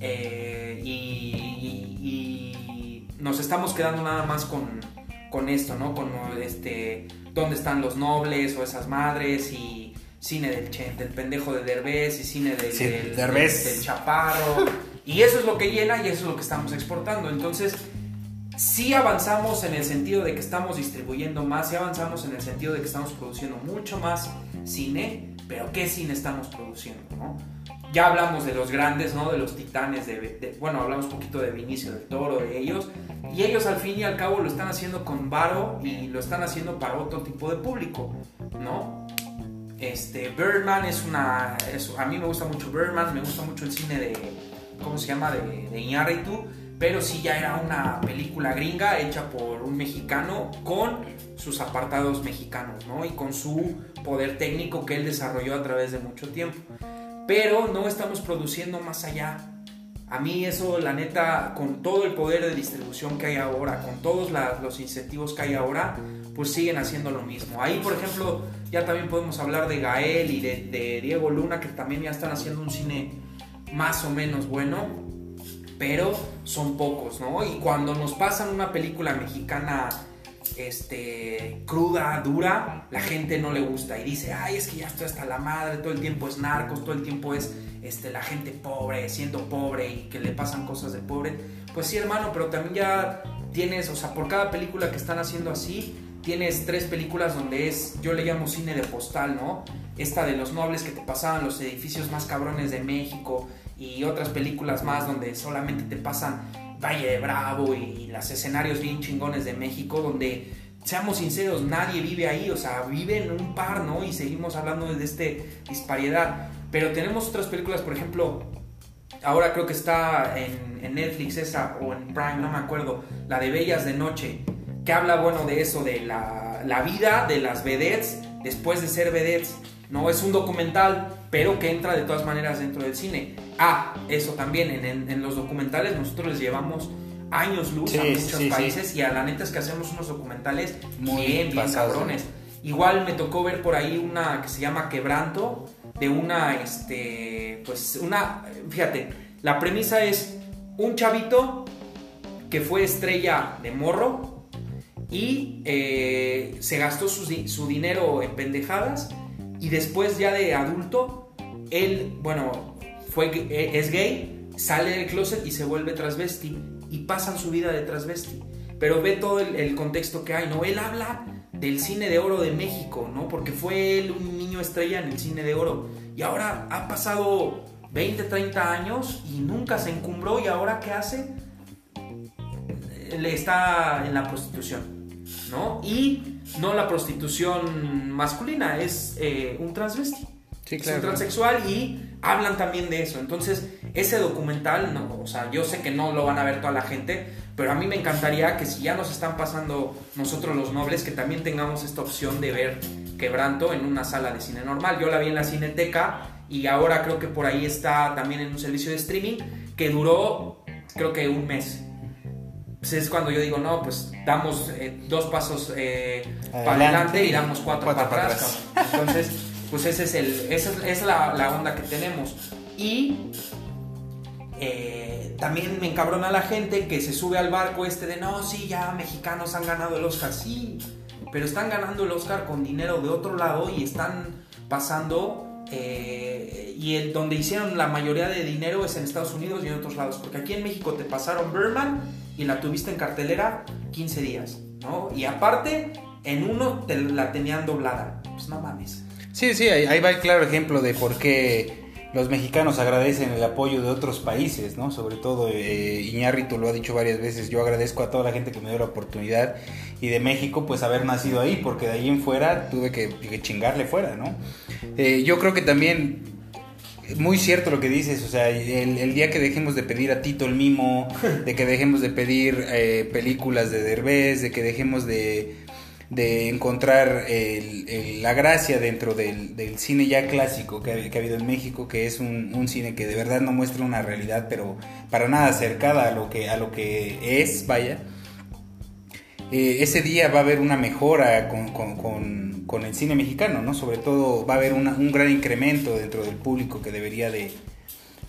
eh, y, nos estamos quedando nada más con, con esto, ¿no? Con este, dónde están los nobles o esas madres y cine del, del pendejo de Derbez y cine del, del, Chaparro. Y eso es lo que llena y eso es lo que estamos exportando. Entonces, sí avanzamos en el sentido de que estamos distribuyendo más, sí avanzamos en el sentido de que estamos produciendo mucho más cine, pero ¿qué cine estamos produciendo? ¿no? Ya hablamos de los grandes, ¿no? De los titanes, de, bueno, hablamos un poquito de Vinicio del Toro, de ellos, y ellos al fin y al cabo lo están haciendo con varo y lo están haciendo para otro tipo de público. ¿no? Este, Birdman es una... a mí me gusta mucho Birdman, me gusta mucho el cine de... ¿Cómo se llama? De, de Iñárritu pero sí ya era una película gringa hecha por un mexicano con sus apartados mexicanos, ¿no? Y con su poder técnico que él desarrolló a través de mucho tiempo. Pero no estamos produciendo más allá. A mí eso, la neta, con todo el poder de distribución que hay ahora, con todos los incentivos que hay ahora, pues siguen haciendo lo mismo. Ahí, por ejemplo, ya también podemos hablar de Gael y de, de Diego Luna, que también ya están haciendo un cine más o menos bueno pero son pocos, ¿no? Y cuando nos pasan una película mexicana este, cruda, dura, la gente no le gusta y dice, ay, es que ya estoy hasta la madre, todo el tiempo es narcos, todo el tiempo es este, la gente pobre, siendo pobre y que le pasan cosas de pobre. Pues sí, hermano, pero también ya tienes, o sea, por cada película que están haciendo así, tienes tres películas donde es, yo le llamo cine de postal, ¿no? Esta de los nobles que te pasaban los edificios más cabrones de México, y otras películas más donde solamente te pasan Valle de Bravo y los escenarios bien chingones de México donde seamos sinceros, nadie vive ahí, o sea, viven un par, ¿no? Y seguimos hablando de este disparidad. Pero tenemos otras películas, por ejemplo, ahora creo que está en, Netflix esa, o en Prime, no me acuerdo, la de Bellas de Noche, que habla, bueno, de eso, de la, la vida de las vedettes después de ser vedettes. No es un documental, pero que entra de todas maneras dentro del cine. Ah, eso también, en, los documentales nosotros les llevamos años luz a muchos países y a la neta es que hacemos unos documentales Muy bien, bien cabrones. Igual me tocó ver por ahí una que se llama Quebranto, de una, este, pues una, fíjate, la premisa es un chavito que fue estrella de morro y eh, se gastó su, su dinero en pendejadas y después ya de adulto él, bueno, fue, e, es gay, sale del closet y se vuelve transvesti y pasan su vida de transvesti. Pero ve todo el, contexto que hay, ¿no? Él habla del cine de oro de México, ¿no? Porque fue él un niño estrella en el cine de oro. Y ahora ha pasado 20, 30 años y nunca se encumbró y ahora ¿qué hace? Le está en la prostitución, ¿no? Y no la prostitución masculina, es eh, un transvesti. Sí, claro. transexual y hablan también de eso. Entonces, ese documental, no, o sea, yo sé que no lo van a ver toda la gente, pero a mí me encantaría que si ya nos están pasando nosotros los nobles, que también tengamos esta opción de ver Quebranto en una sala de cine normal. Yo la vi en la Cineteca y ahora creo que por ahí está también en un servicio de streaming que duró creo que un mes. Pues es cuando yo digo, no, pues damos eh, dos pasos eh, para adelante y damos cuatro, para, atrás. Entonces pues ese es el, esa es, la, la, onda que tenemos. Y eh, también me encabrona la gente que se sube al barco este de, no, sí, ya mexicanos han ganado el Oscar, sí, pero están ganando el Oscar con dinero de otro lado y están pasando eh, y el donde hicieron la mayoría de dinero es en Estados Unidos y en otros lados, porque aquí en México te pasaron Berman y la tuviste en cartelera 15 días, ¿no? Y aparte, en uno te la tenían doblada, pues no mames. Sí, sí, ahí, va el claro ejemplo de por qué los mexicanos agradecen el apoyo de otros países, ¿no? Sobre todo eh, Iñárritu lo ha dicho varias veces, yo agradezco a toda la gente que me dio la oportunidad y de México pues haber nacido ahí, porque de ahí en fuera tuve que, chingarle fuera, ¿no? Eh, yo creo que también muy cierto lo que dices, o sea, el, día que dejemos de pedir a Tito el mimo, de que dejemos de pedir eh, películas de Derbez, de que dejemos de de encontrar la gracia dentro del, cine ya clásico que ha, habido en México, que es un, cine que de verdad no muestra una realidad, pero para nada acercada a lo que, a lo que es, vaya. Eh, ese día va a haber una mejora con, el cine mexicano, ¿no? Sobre todo va a haber un gran incremento dentro del público que debería de,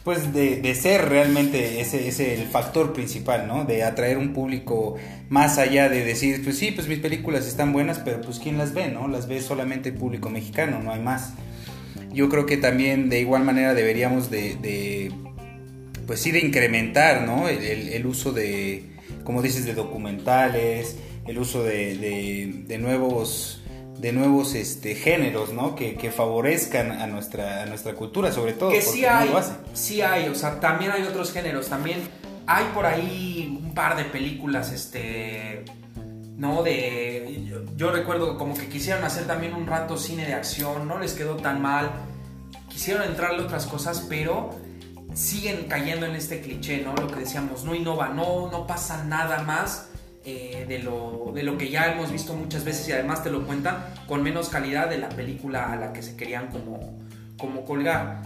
pues de, ser realmente ese, ese el factor principal, ¿no? De atraer un público más allá de decir, pues sí, pues mis películas están buenas, pero pues ¿quién las ve, no? Las ve solamente el público mexicano, no hay más. Yo creo que también de igual manera deberíamos de, pues sí, de incrementar, ¿no? El, uso de, como dices, de documentales, el uso de, de nuevos de nuevos este, géneros, ¿no? Que, favorezcan a nuestra, nuestra cultura, sobre todo. Que sí hay, sí hay, o sea, también hay otros géneros, también hay por ahí un par de películas, este, ¿no? De, yo, yo recuerdo como que quisieron hacer también un rato cine de acción, no les quedó tan mal, quisieron entrarle otras cosas, pero siguen cayendo en este cliché, ¿no? Lo que decíamos, no innova, no, no pasa nada más eh, de, lo, de lo que ya hemos visto muchas veces y además te lo cuentan con menos calidad de la película a la que se querían como, como colgar.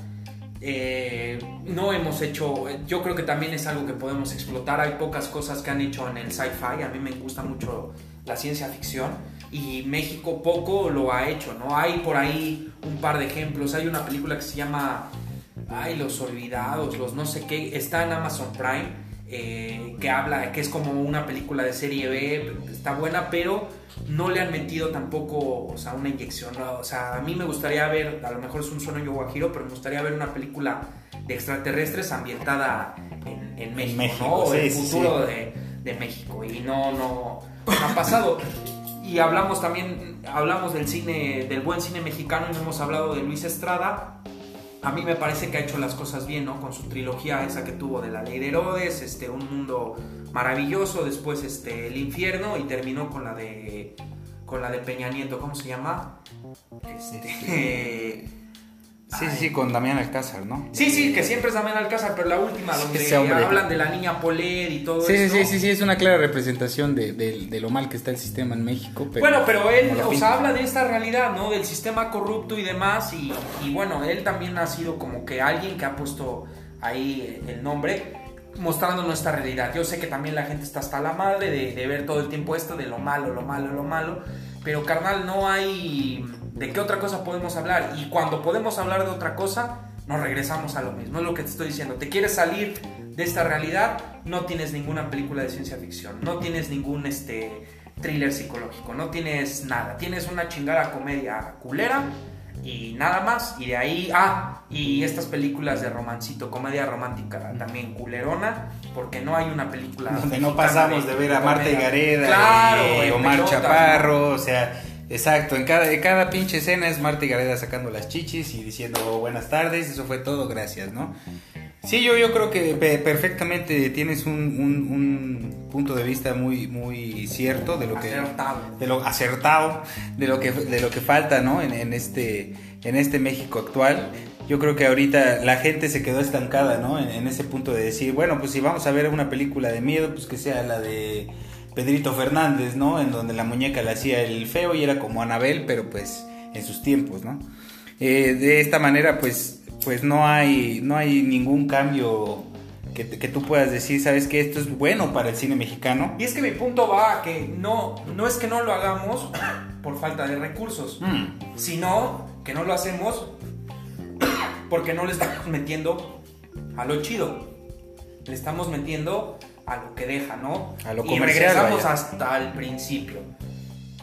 Eh, no hemos hecho, yo creo que también es algo que podemos explotar. Hay pocas cosas que han hecho en el sci-fi. A mí me gusta mucho la ciencia ficción y México poco lo ha hecho, ¿no? Hay por ahí un par de ejemplos. Hay una película que se llama, ay, Los Olvidados, los no sé qué, está en Amazon Prime. Eh, que habla, que es como una película de serie B, está buena, pero no le han metido tampoco, o sea, una inyección. O sea, a mí me gustaría ver, a lo mejor es un sueño guajiro, pero me gustaría ver una película de extraterrestres ambientada en, México, ¿no? O el futuro De, de, México. Y no, no, no ha pasado. Y hablamos también, hablamos del cine, del buen cine mexicano y no hemos hablado de Luis Estrada. A mí me parece que ha hecho las cosas bien, ¿no? Con su trilogía esa que tuvo de La Ley de Herodes, este, Un Mundo Maravilloso, después este, El Infierno y terminó con la de con la de Peña Nieto, ¿cómo se llama? Este, Sí, sí, sí, con Damián Alcázar, ¿no? Sí, sí, que siempre es Damián Alcázar, pero la última, donde hablan de la niña Poler y todo sí, eso. Sí, sí, sí, es una clara representación de, de, lo mal que está el sistema en México. bueno, pero él, o sea, habla de esta realidad, ¿no? Del sistema corrupto y demás, y, y bueno, él también ha sido como que alguien que ha puesto ahí el nombre mostrando nuestra realidad. Yo sé que también la gente está hasta la madre de, de ver todo el tiempo esto de lo malo, lo malo, lo malo, pero carnal, no hay ¿De qué otra cosa podemos hablar? Y cuando podemos hablar de otra cosa, nos regresamos a lo mismo. Es lo que te estoy diciendo. ¿Te quieres salir de esta realidad? No tienes ninguna película de ciencia ficción. No tienes ningún este, thriller psicológico. No tienes nada. Tienes una chingada comedia culera y nada más. Y de ahí, ah, y estas películas de romancito, comedia romántica también culerona, porque no hay una película. Donde no pasamos de, ver a Marta y Gareda, claro, y Omar Chaparro, o sea Exacto, en cada, cada pinche escena es Marta y Gareda sacando las chichis y diciendo buenas tardes, eso fue todo, gracias, ¿no? Sí, yo, yo creo que perfectamente tienes un, un, punto de vista muy, muy cierto de lo que acertado. de lo acertado de lo que de lo que falta, ¿no? En, en este en este México actual. Yo creo que ahorita la gente se quedó estancada, ¿no? En, en ese punto de decir, bueno, pues si vamos a ver una película de miedo, pues que sea la de Pedrito Fernández, ¿no? En donde la muñeca le hacía el feo y era como Anabel, pero pues en sus tiempos, ¿no? Eh, de esta manera, pues, pues no hay, no hay ningún cambio que, tú puedas decir, sabes que esto es bueno para el cine mexicano. Y es que mi punto va a que no, no es que no lo hagamos por falta de recursos, mm. sino que no lo hacemos porque no le estamos metiendo a lo chido. Le estamos metiendo a lo que deja, ¿no? A lo y regresamos hasta el principio.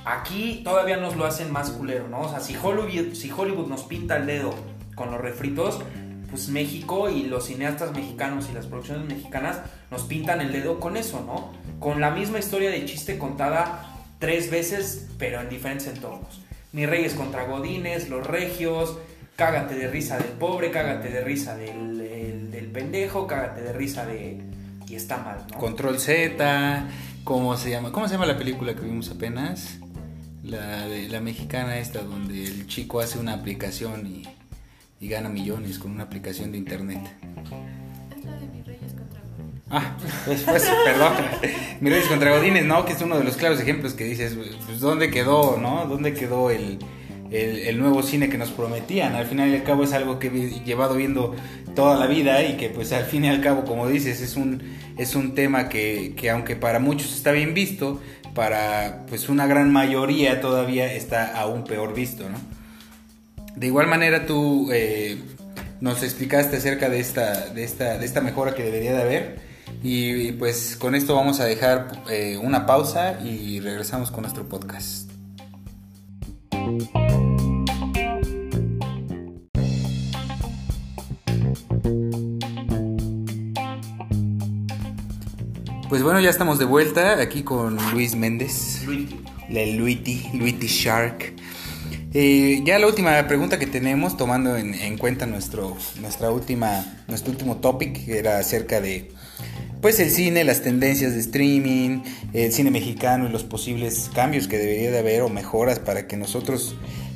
Aquí todavía nos lo hacen más culero, ¿no? O sea, si Hollywood, si Hollywood nos pinta el dedo con los refritos, pues México y los cineastas mexicanos y las producciones mexicanas nos pintan el dedo con eso, ¿no? Con la misma historia de chiste contada tres veces, pero en diferentes entornos. Mi Reyes contra Godines, Los Regios, cágate de risa del pobre, cágate de risa del, del pendejo, cágate de risa de, y está mal, ¿no? Control Z, ¿cómo se llama? ¿Cómo se llama la película que vimos apenas? La de la mexicana esta donde el chico hace una aplicación y, gana millones con una aplicación de internet. Es la de Mis Reyes contra Godines. Ah, pues, pues perdón. Mis Reyes contra Godines, ¿no? Que es uno de los claros ejemplos que dices, pues ¿dónde quedó, no? ¿Dónde quedó el, el, nuevo cine que nos prometían. Al final y al cabo es algo que he llevado viendo toda la vida y que pues al fin y al cabo, como dices, es un, es un tema que, que aunque para muchos está bien visto, para pues una gran mayoría todavía está aún peor visto, ¿no? De igual manera tú eh, nos explicaste acerca de esta, de, esta, de esta mejora que debería de haber y, pues con esto vamos a dejar eh, una pausa y regresamos con nuestro podcast. Pues bueno, ya estamos de vuelta aquí con Luis Méndez. Luiti. La Luiti, Luiti Shark. Eh, ya la última pregunta que tenemos, tomando en, cuenta nuestro, nuestra última, nuestro último topic, que era acerca de pues el cine, las tendencias de streaming, el cine mexicano y los posibles cambios que debería de haber o mejoras para que nosotros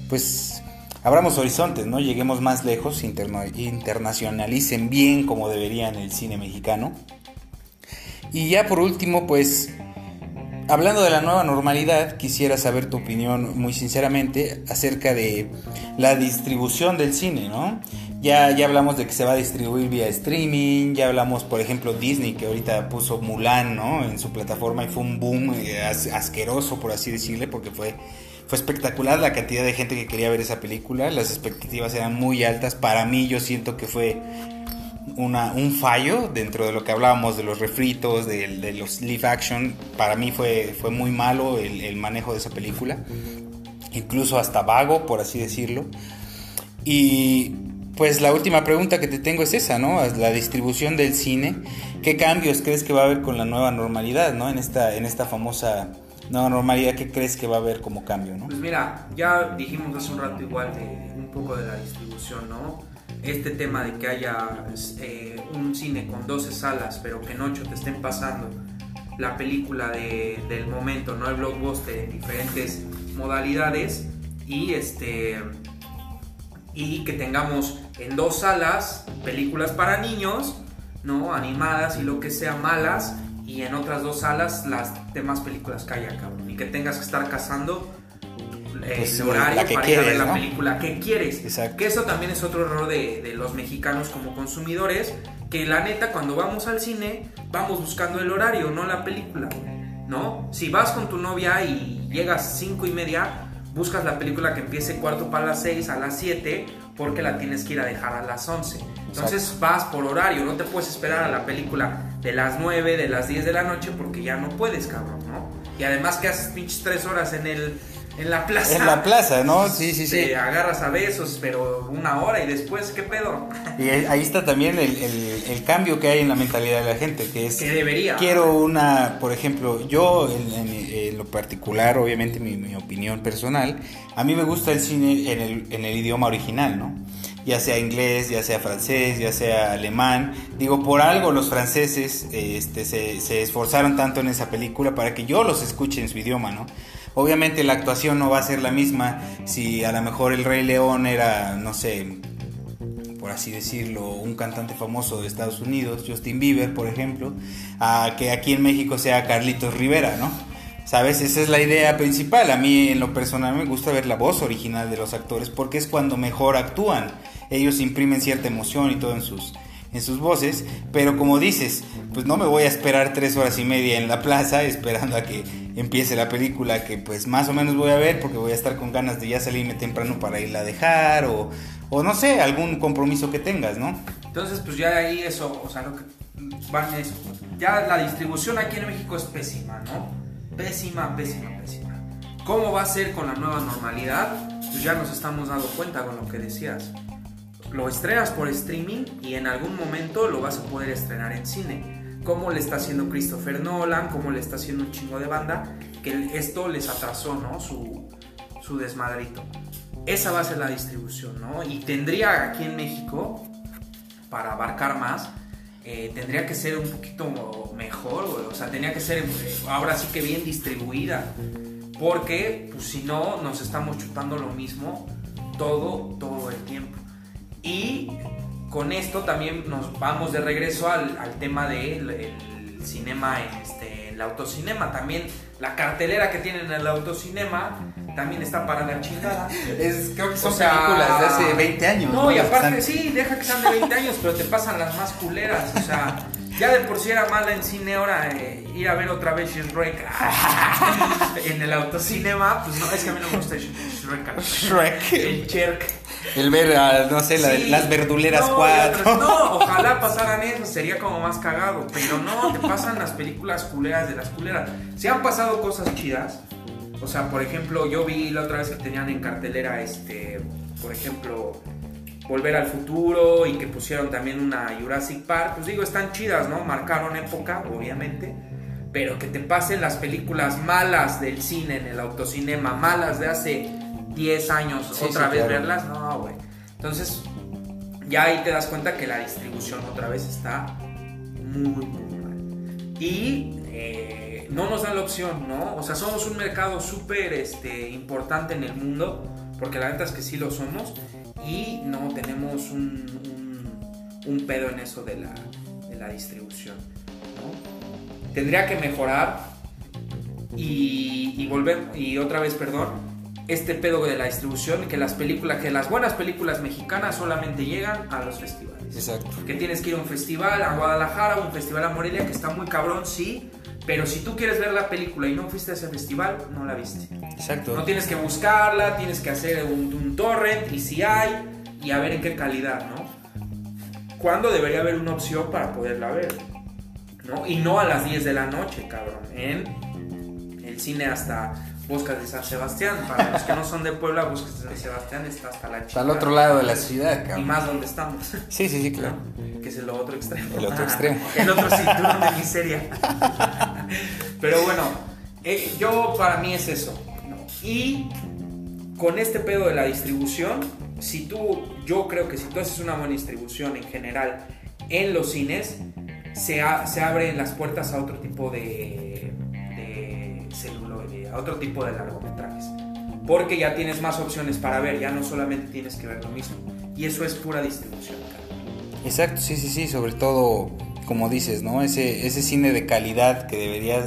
pues abramos horizontes, ¿no? Lleguemos más lejos, interna- internacionalicen bien como deberían el cine mexicano. Y ya por último, pues hablando de la nueva normalidad, quisiera saber tu opinión muy sinceramente acerca de la distribución del cine, ¿no? Ya, ya hablamos de que se va a distribuir vía streaming, ya hablamos, por ejemplo, Disney, que ahorita puso Mulan, ¿no? En su plataforma y fue un boom eh, as- asqueroso, por así decirle, porque fue, fue espectacular la cantidad de gente que quería ver esa película, las expectativas eran muy altas, para mí yo siento que fue un fallo dentro de lo que hablábamos de los refritos, de, los live action. Para mí fue, fue muy malo el, manejo de esa película. Incluso hasta vago, por así decirlo. Y pues la última pregunta que te tengo es esa, ¿no? La distribución del cine. ¿Qué cambios crees que va a haber con la nueva normalidad, ¿no? En esta, en esta famosa nueva normalidad, ¿qué crees que va a haber como cambio, ¿no? Pues mira, ya dijimos hace un rato igual de un poco de la distribución, ¿no? Este tema de que haya eh, un cine con 12 salas, pero que en 8 te estén pasando la película de- del momento, ¿no? El blockbuster en diferentes modalidades y este y que tengamos en dos salas películas para niños, ¿no? Animadas y lo que sea malas y en otras dos salas las demás películas que haya, cabrón. Y que tengas que estar cazando Pues, el horario para ir a ver quieres, la ¿no? película que quieres. Exacto. Que eso también es otro error de, de los mexicanos como consumidores, que la neta cuando vamos al cine vamos buscando el horario, no la película, ¿no? Si vas con tu novia y llegas cinco y media, buscas la película que empiece cuarto para las 6 a las 7 porque la tienes que ir a dejar a las 11. Entonces vas por horario, no te puedes esperar a la película de las 9, de las 10 de la noche porque ya no puedes, cabrón, ¿no? Y además que haces pinches 3 horas en el en la plaza. En la plaza, ¿no? Sí, sí, sí. Te agarras a besos, pero una hora y después, ¿qué pedo? Y ahí está también el, el- el cambio que hay en la mentalidad de la gente, que es... Que debería. Quiero una, por ejemplo, yo en, en- en lo particular, obviamente mi, mi opinión personal, a mí me gusta el cine en el, en el idioma original, ¿no? Ya sea inglés, ya sea francés, ya sea alemán. Digo, por algo los franceses este, se, se esforzaron tanto en esa película para que yo los escuche en su idioma, ¿no? Obviamente la actuación no va a ser la misma si a lo mejor el Rey León era, no sé, por así decirlo, un cantante famoso de Estados Unidos, Justin Bieber, por ejemplo, a que aquí en México sea Carlitos Rivera, ¿no? ¿Sabes? Esa es la idea principal. A mí en lo personal me gusta ver la voz original de los actores porque es cuando mejor actúan. Ellos imprimen cierta emoción y todo en sus, en sus voces, pero como dices, pues no me voy a esperar tres horas y media en la plaza esperando a que empiece la película que pues más o menos voy a ver porque voy a estar con ganas de ya salirme temprano para irla a dejar o, o no sé, algún compromiso que tengas, ¿no? Entonces, pues ya de ahí eso, o sea, lo que van es, ya la distribución aquí en México es pésima, ¿no? Pésima, pésima, pésima. ¿Cómo va a ser con la nueva normalidad? Pues ya nos estamos dando cuenta con lo que decías. Lo estrenas por streaming y en algún momento lo vas a poder estrenar en cine. Como le está haciendo Christopher Nolan, como le está haciendo un chingo de banda, que esto les atrasó, ¿no? Su, su desmadrito. Esa va a ser la distribución, ¿no? Y tendría aquí en México, para abarcar más, eh, tendría que ser un poquito mejor. O sea, tenía que ser eh, ahora sí que bien distribuida. Porque, pues si no, nos estamos chutando lo mismo todo, todo el tiempo. Y con esto también nos vamos de regreso al, al tema del el cinema, este, el autocinema. También la cartelera que tienen en el autocinema también está para la chingada. Es, creo que son películas de hace 20 años. No, y aparte sí, deja que sean de 20 años, pero te pasan las más culeras. O sea, ya de por sí era mala en cine, ahora eh, ir a ver otra vez Shrek en el autocinema, pues no, es que a mí no me gusta Shrek. Shrek. El Cherk. El ver, no sé, la- Sí. las verduleras No, 4. y otras- No, ojalá pasaran eso, sería como más cagado. Pero no, te pasan las películas culeras de las culeras. Se han pasado cosas chidas. O sea, por ejemplo, yo vi la otra vez que tenían en cartelera, este, por ejemplo, Volver al Futuro y que pusieron también una Jurassic Park. Pues digo, están chidas, ¿no? Marcaron época, obviamente. Pero que te pasen las películas malas del cine en el autocinema, malas de hace 10 años, Sí, otra sí, vez claro. verlas, no, güey. Entonces, ya ahí te das cuenta que la distribución otra vez está muy, muy mal. y eh, no nos dan la opción, ¿no? O sea, somos un mercado súper este, importante en el mundo, porque la neta es que sí lo somos, y no tenemos un, un, un pedo en eso de la, de la distribución, ¿no? Tendría que mejorar y, y volver, y otra vez, perdón, este pedo de la distribución, que las películas, que las buenas películas mexicanas solamente llegan a los festivales. Exacto. Que tienes que ir a un festival a Guadalajara un festival a Morelia, que está muy cabrón, sí. Pero si tú quieres ver la película y no fuiste a ese festival, no la viste. Exacto. No tienes que buscarla, tienes que hacer un, un torrent y si hay, y a ver en qué calidad, ¿no? ¿Cuándo debería haber una opción para poderla ver? ¿No? Y no a las 10 de la noche, cabrón. En el cine hasta Bosques de San Sebastián. Para los que no son de Puebla, Bosques de San Sebastián está hasta la Está al otro lado de la ciudad, Y cabrón. más donde estamos. Sí, sí, sí, claro. Que es el otro extremo. El otro extremo. el otro cinturón de miseria. Pero bueno, eh, yo para mí es eso. ¿no? Y con este pedo de la distribución, si tú, yo creo que si tú haces una buena distribución en general en los cines, se, a- se abren las puertas a otro tipo de, de a otro tipo de largometrajes. Porque ya tienes más opciones para ver, ya no solamente tienes que ver lo mismo. Y eso es pura distribución. Exacto, sí, sí, sí, sobre todo, como dices, ¿no? Ese, ese cine de calidad que debería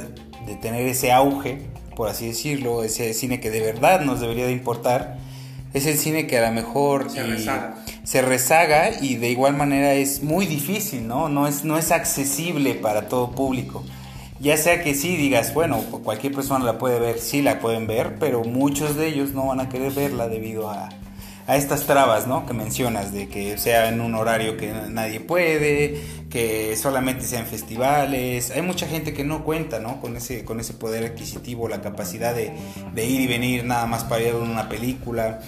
de tener ese auge, por así decirlo, ese cine que de verdad nos debería de importar, es el cine que a lo mejor Se y- rezaga. se rezaga y de igual manera es muy difícil, ¿no? No es, no es accesible para todo público. Ya sea que sí digas, bueno, cualquier persona la puede ver, sí la pueden ver, pero muchos de ellos no van a querer verla debido a, a estas trabas, ¿no? Que mencionas, de que sea en un horario que nadie puede, que solamente sean festivales. Hay mucha gente que no cuenta, ¿no? Con ese, con ese poder adquisitivo, la capacidad de, de ir y venir nada más para ver una película.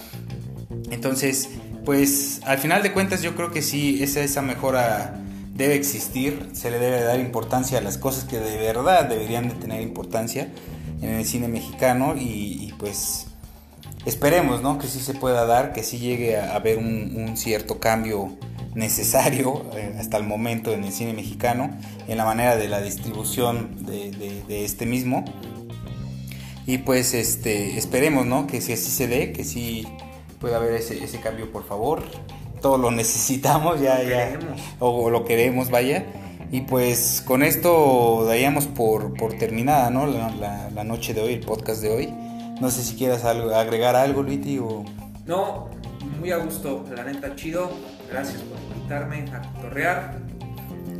Entonces, pues al final de cuentas yo creo que sí, esa, esa mejora debe existir, se le debe dar importancia a las cosas que de verdad deberían de tener importancia en el cine mexicano y, pues esperemos ¿no? que sí se pueda dar, que sí llegue a haber un, cierto cambio necesario eh, hasta el momento en el cine mexicano, en la manera de la distribución de, este mismo. Y pues este esperemos, ¿no? Que si así se dé, que sí pueda haber ese cambio, por favor. Todo lo necesitamos, ya, ya. Queremos. O, o lo queremos, vaya. Y pues con esto daríamos por, por terminada, ¿no? La, la- la noche de hoy, el podcast de hoy. No sé si quieras algo, agregar algo, Luiti, o... No, muy a gusto, la neta chido. Gracias por invitarme a torrear.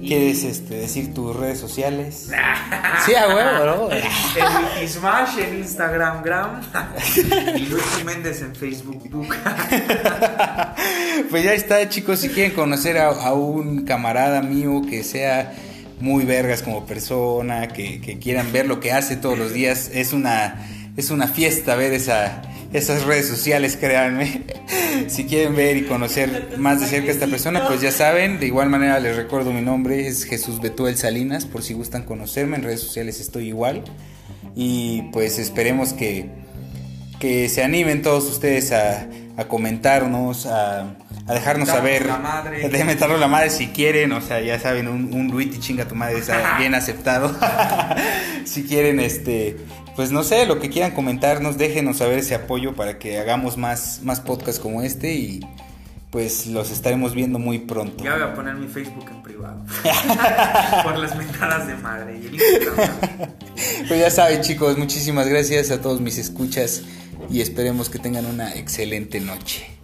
¿Quieres este, decir tus redes sociales? sí, a huevo, ¿no? En Wiki Smash, en Instagram, Gram. y Luis Méndez en Facebook. Book. Pues ya está, chicos. Si quieren conocer a, a un camarada mío que sea muy vergas como persona, que, que quieran ver lo que hace todos los días, es una, es una fiesta ver esa, esas redes sociales, créanme. Si quieren ver y conocer más de cerca a esta persona, pues ya saben. De igual manera les recuerdo mi nombre, es Jesús Betuel Salinas, por si gustan conocerme. En redes sociales estoy igual. Y pues esperemos que, que se animen todos ustedes a, a comentarnos, a, a dejarnos saber. De meternos la madre si quieren, o sea, ya saben, un, un Luiti chinga tu madre está bien aceptado. si quieren, este, pues no sé, lo que quieran comentarnos, déjenos saber ese apoyo para que hagamos más, más podcasts como este y pues los estaremos viendo muy pronto. Ya voy a poner mi Facebook en privado. por las mentadas de madre. Pues ya saben chicos, muchísimas gracias a todos mis escuchas y esperemos que tengan una excelente noche.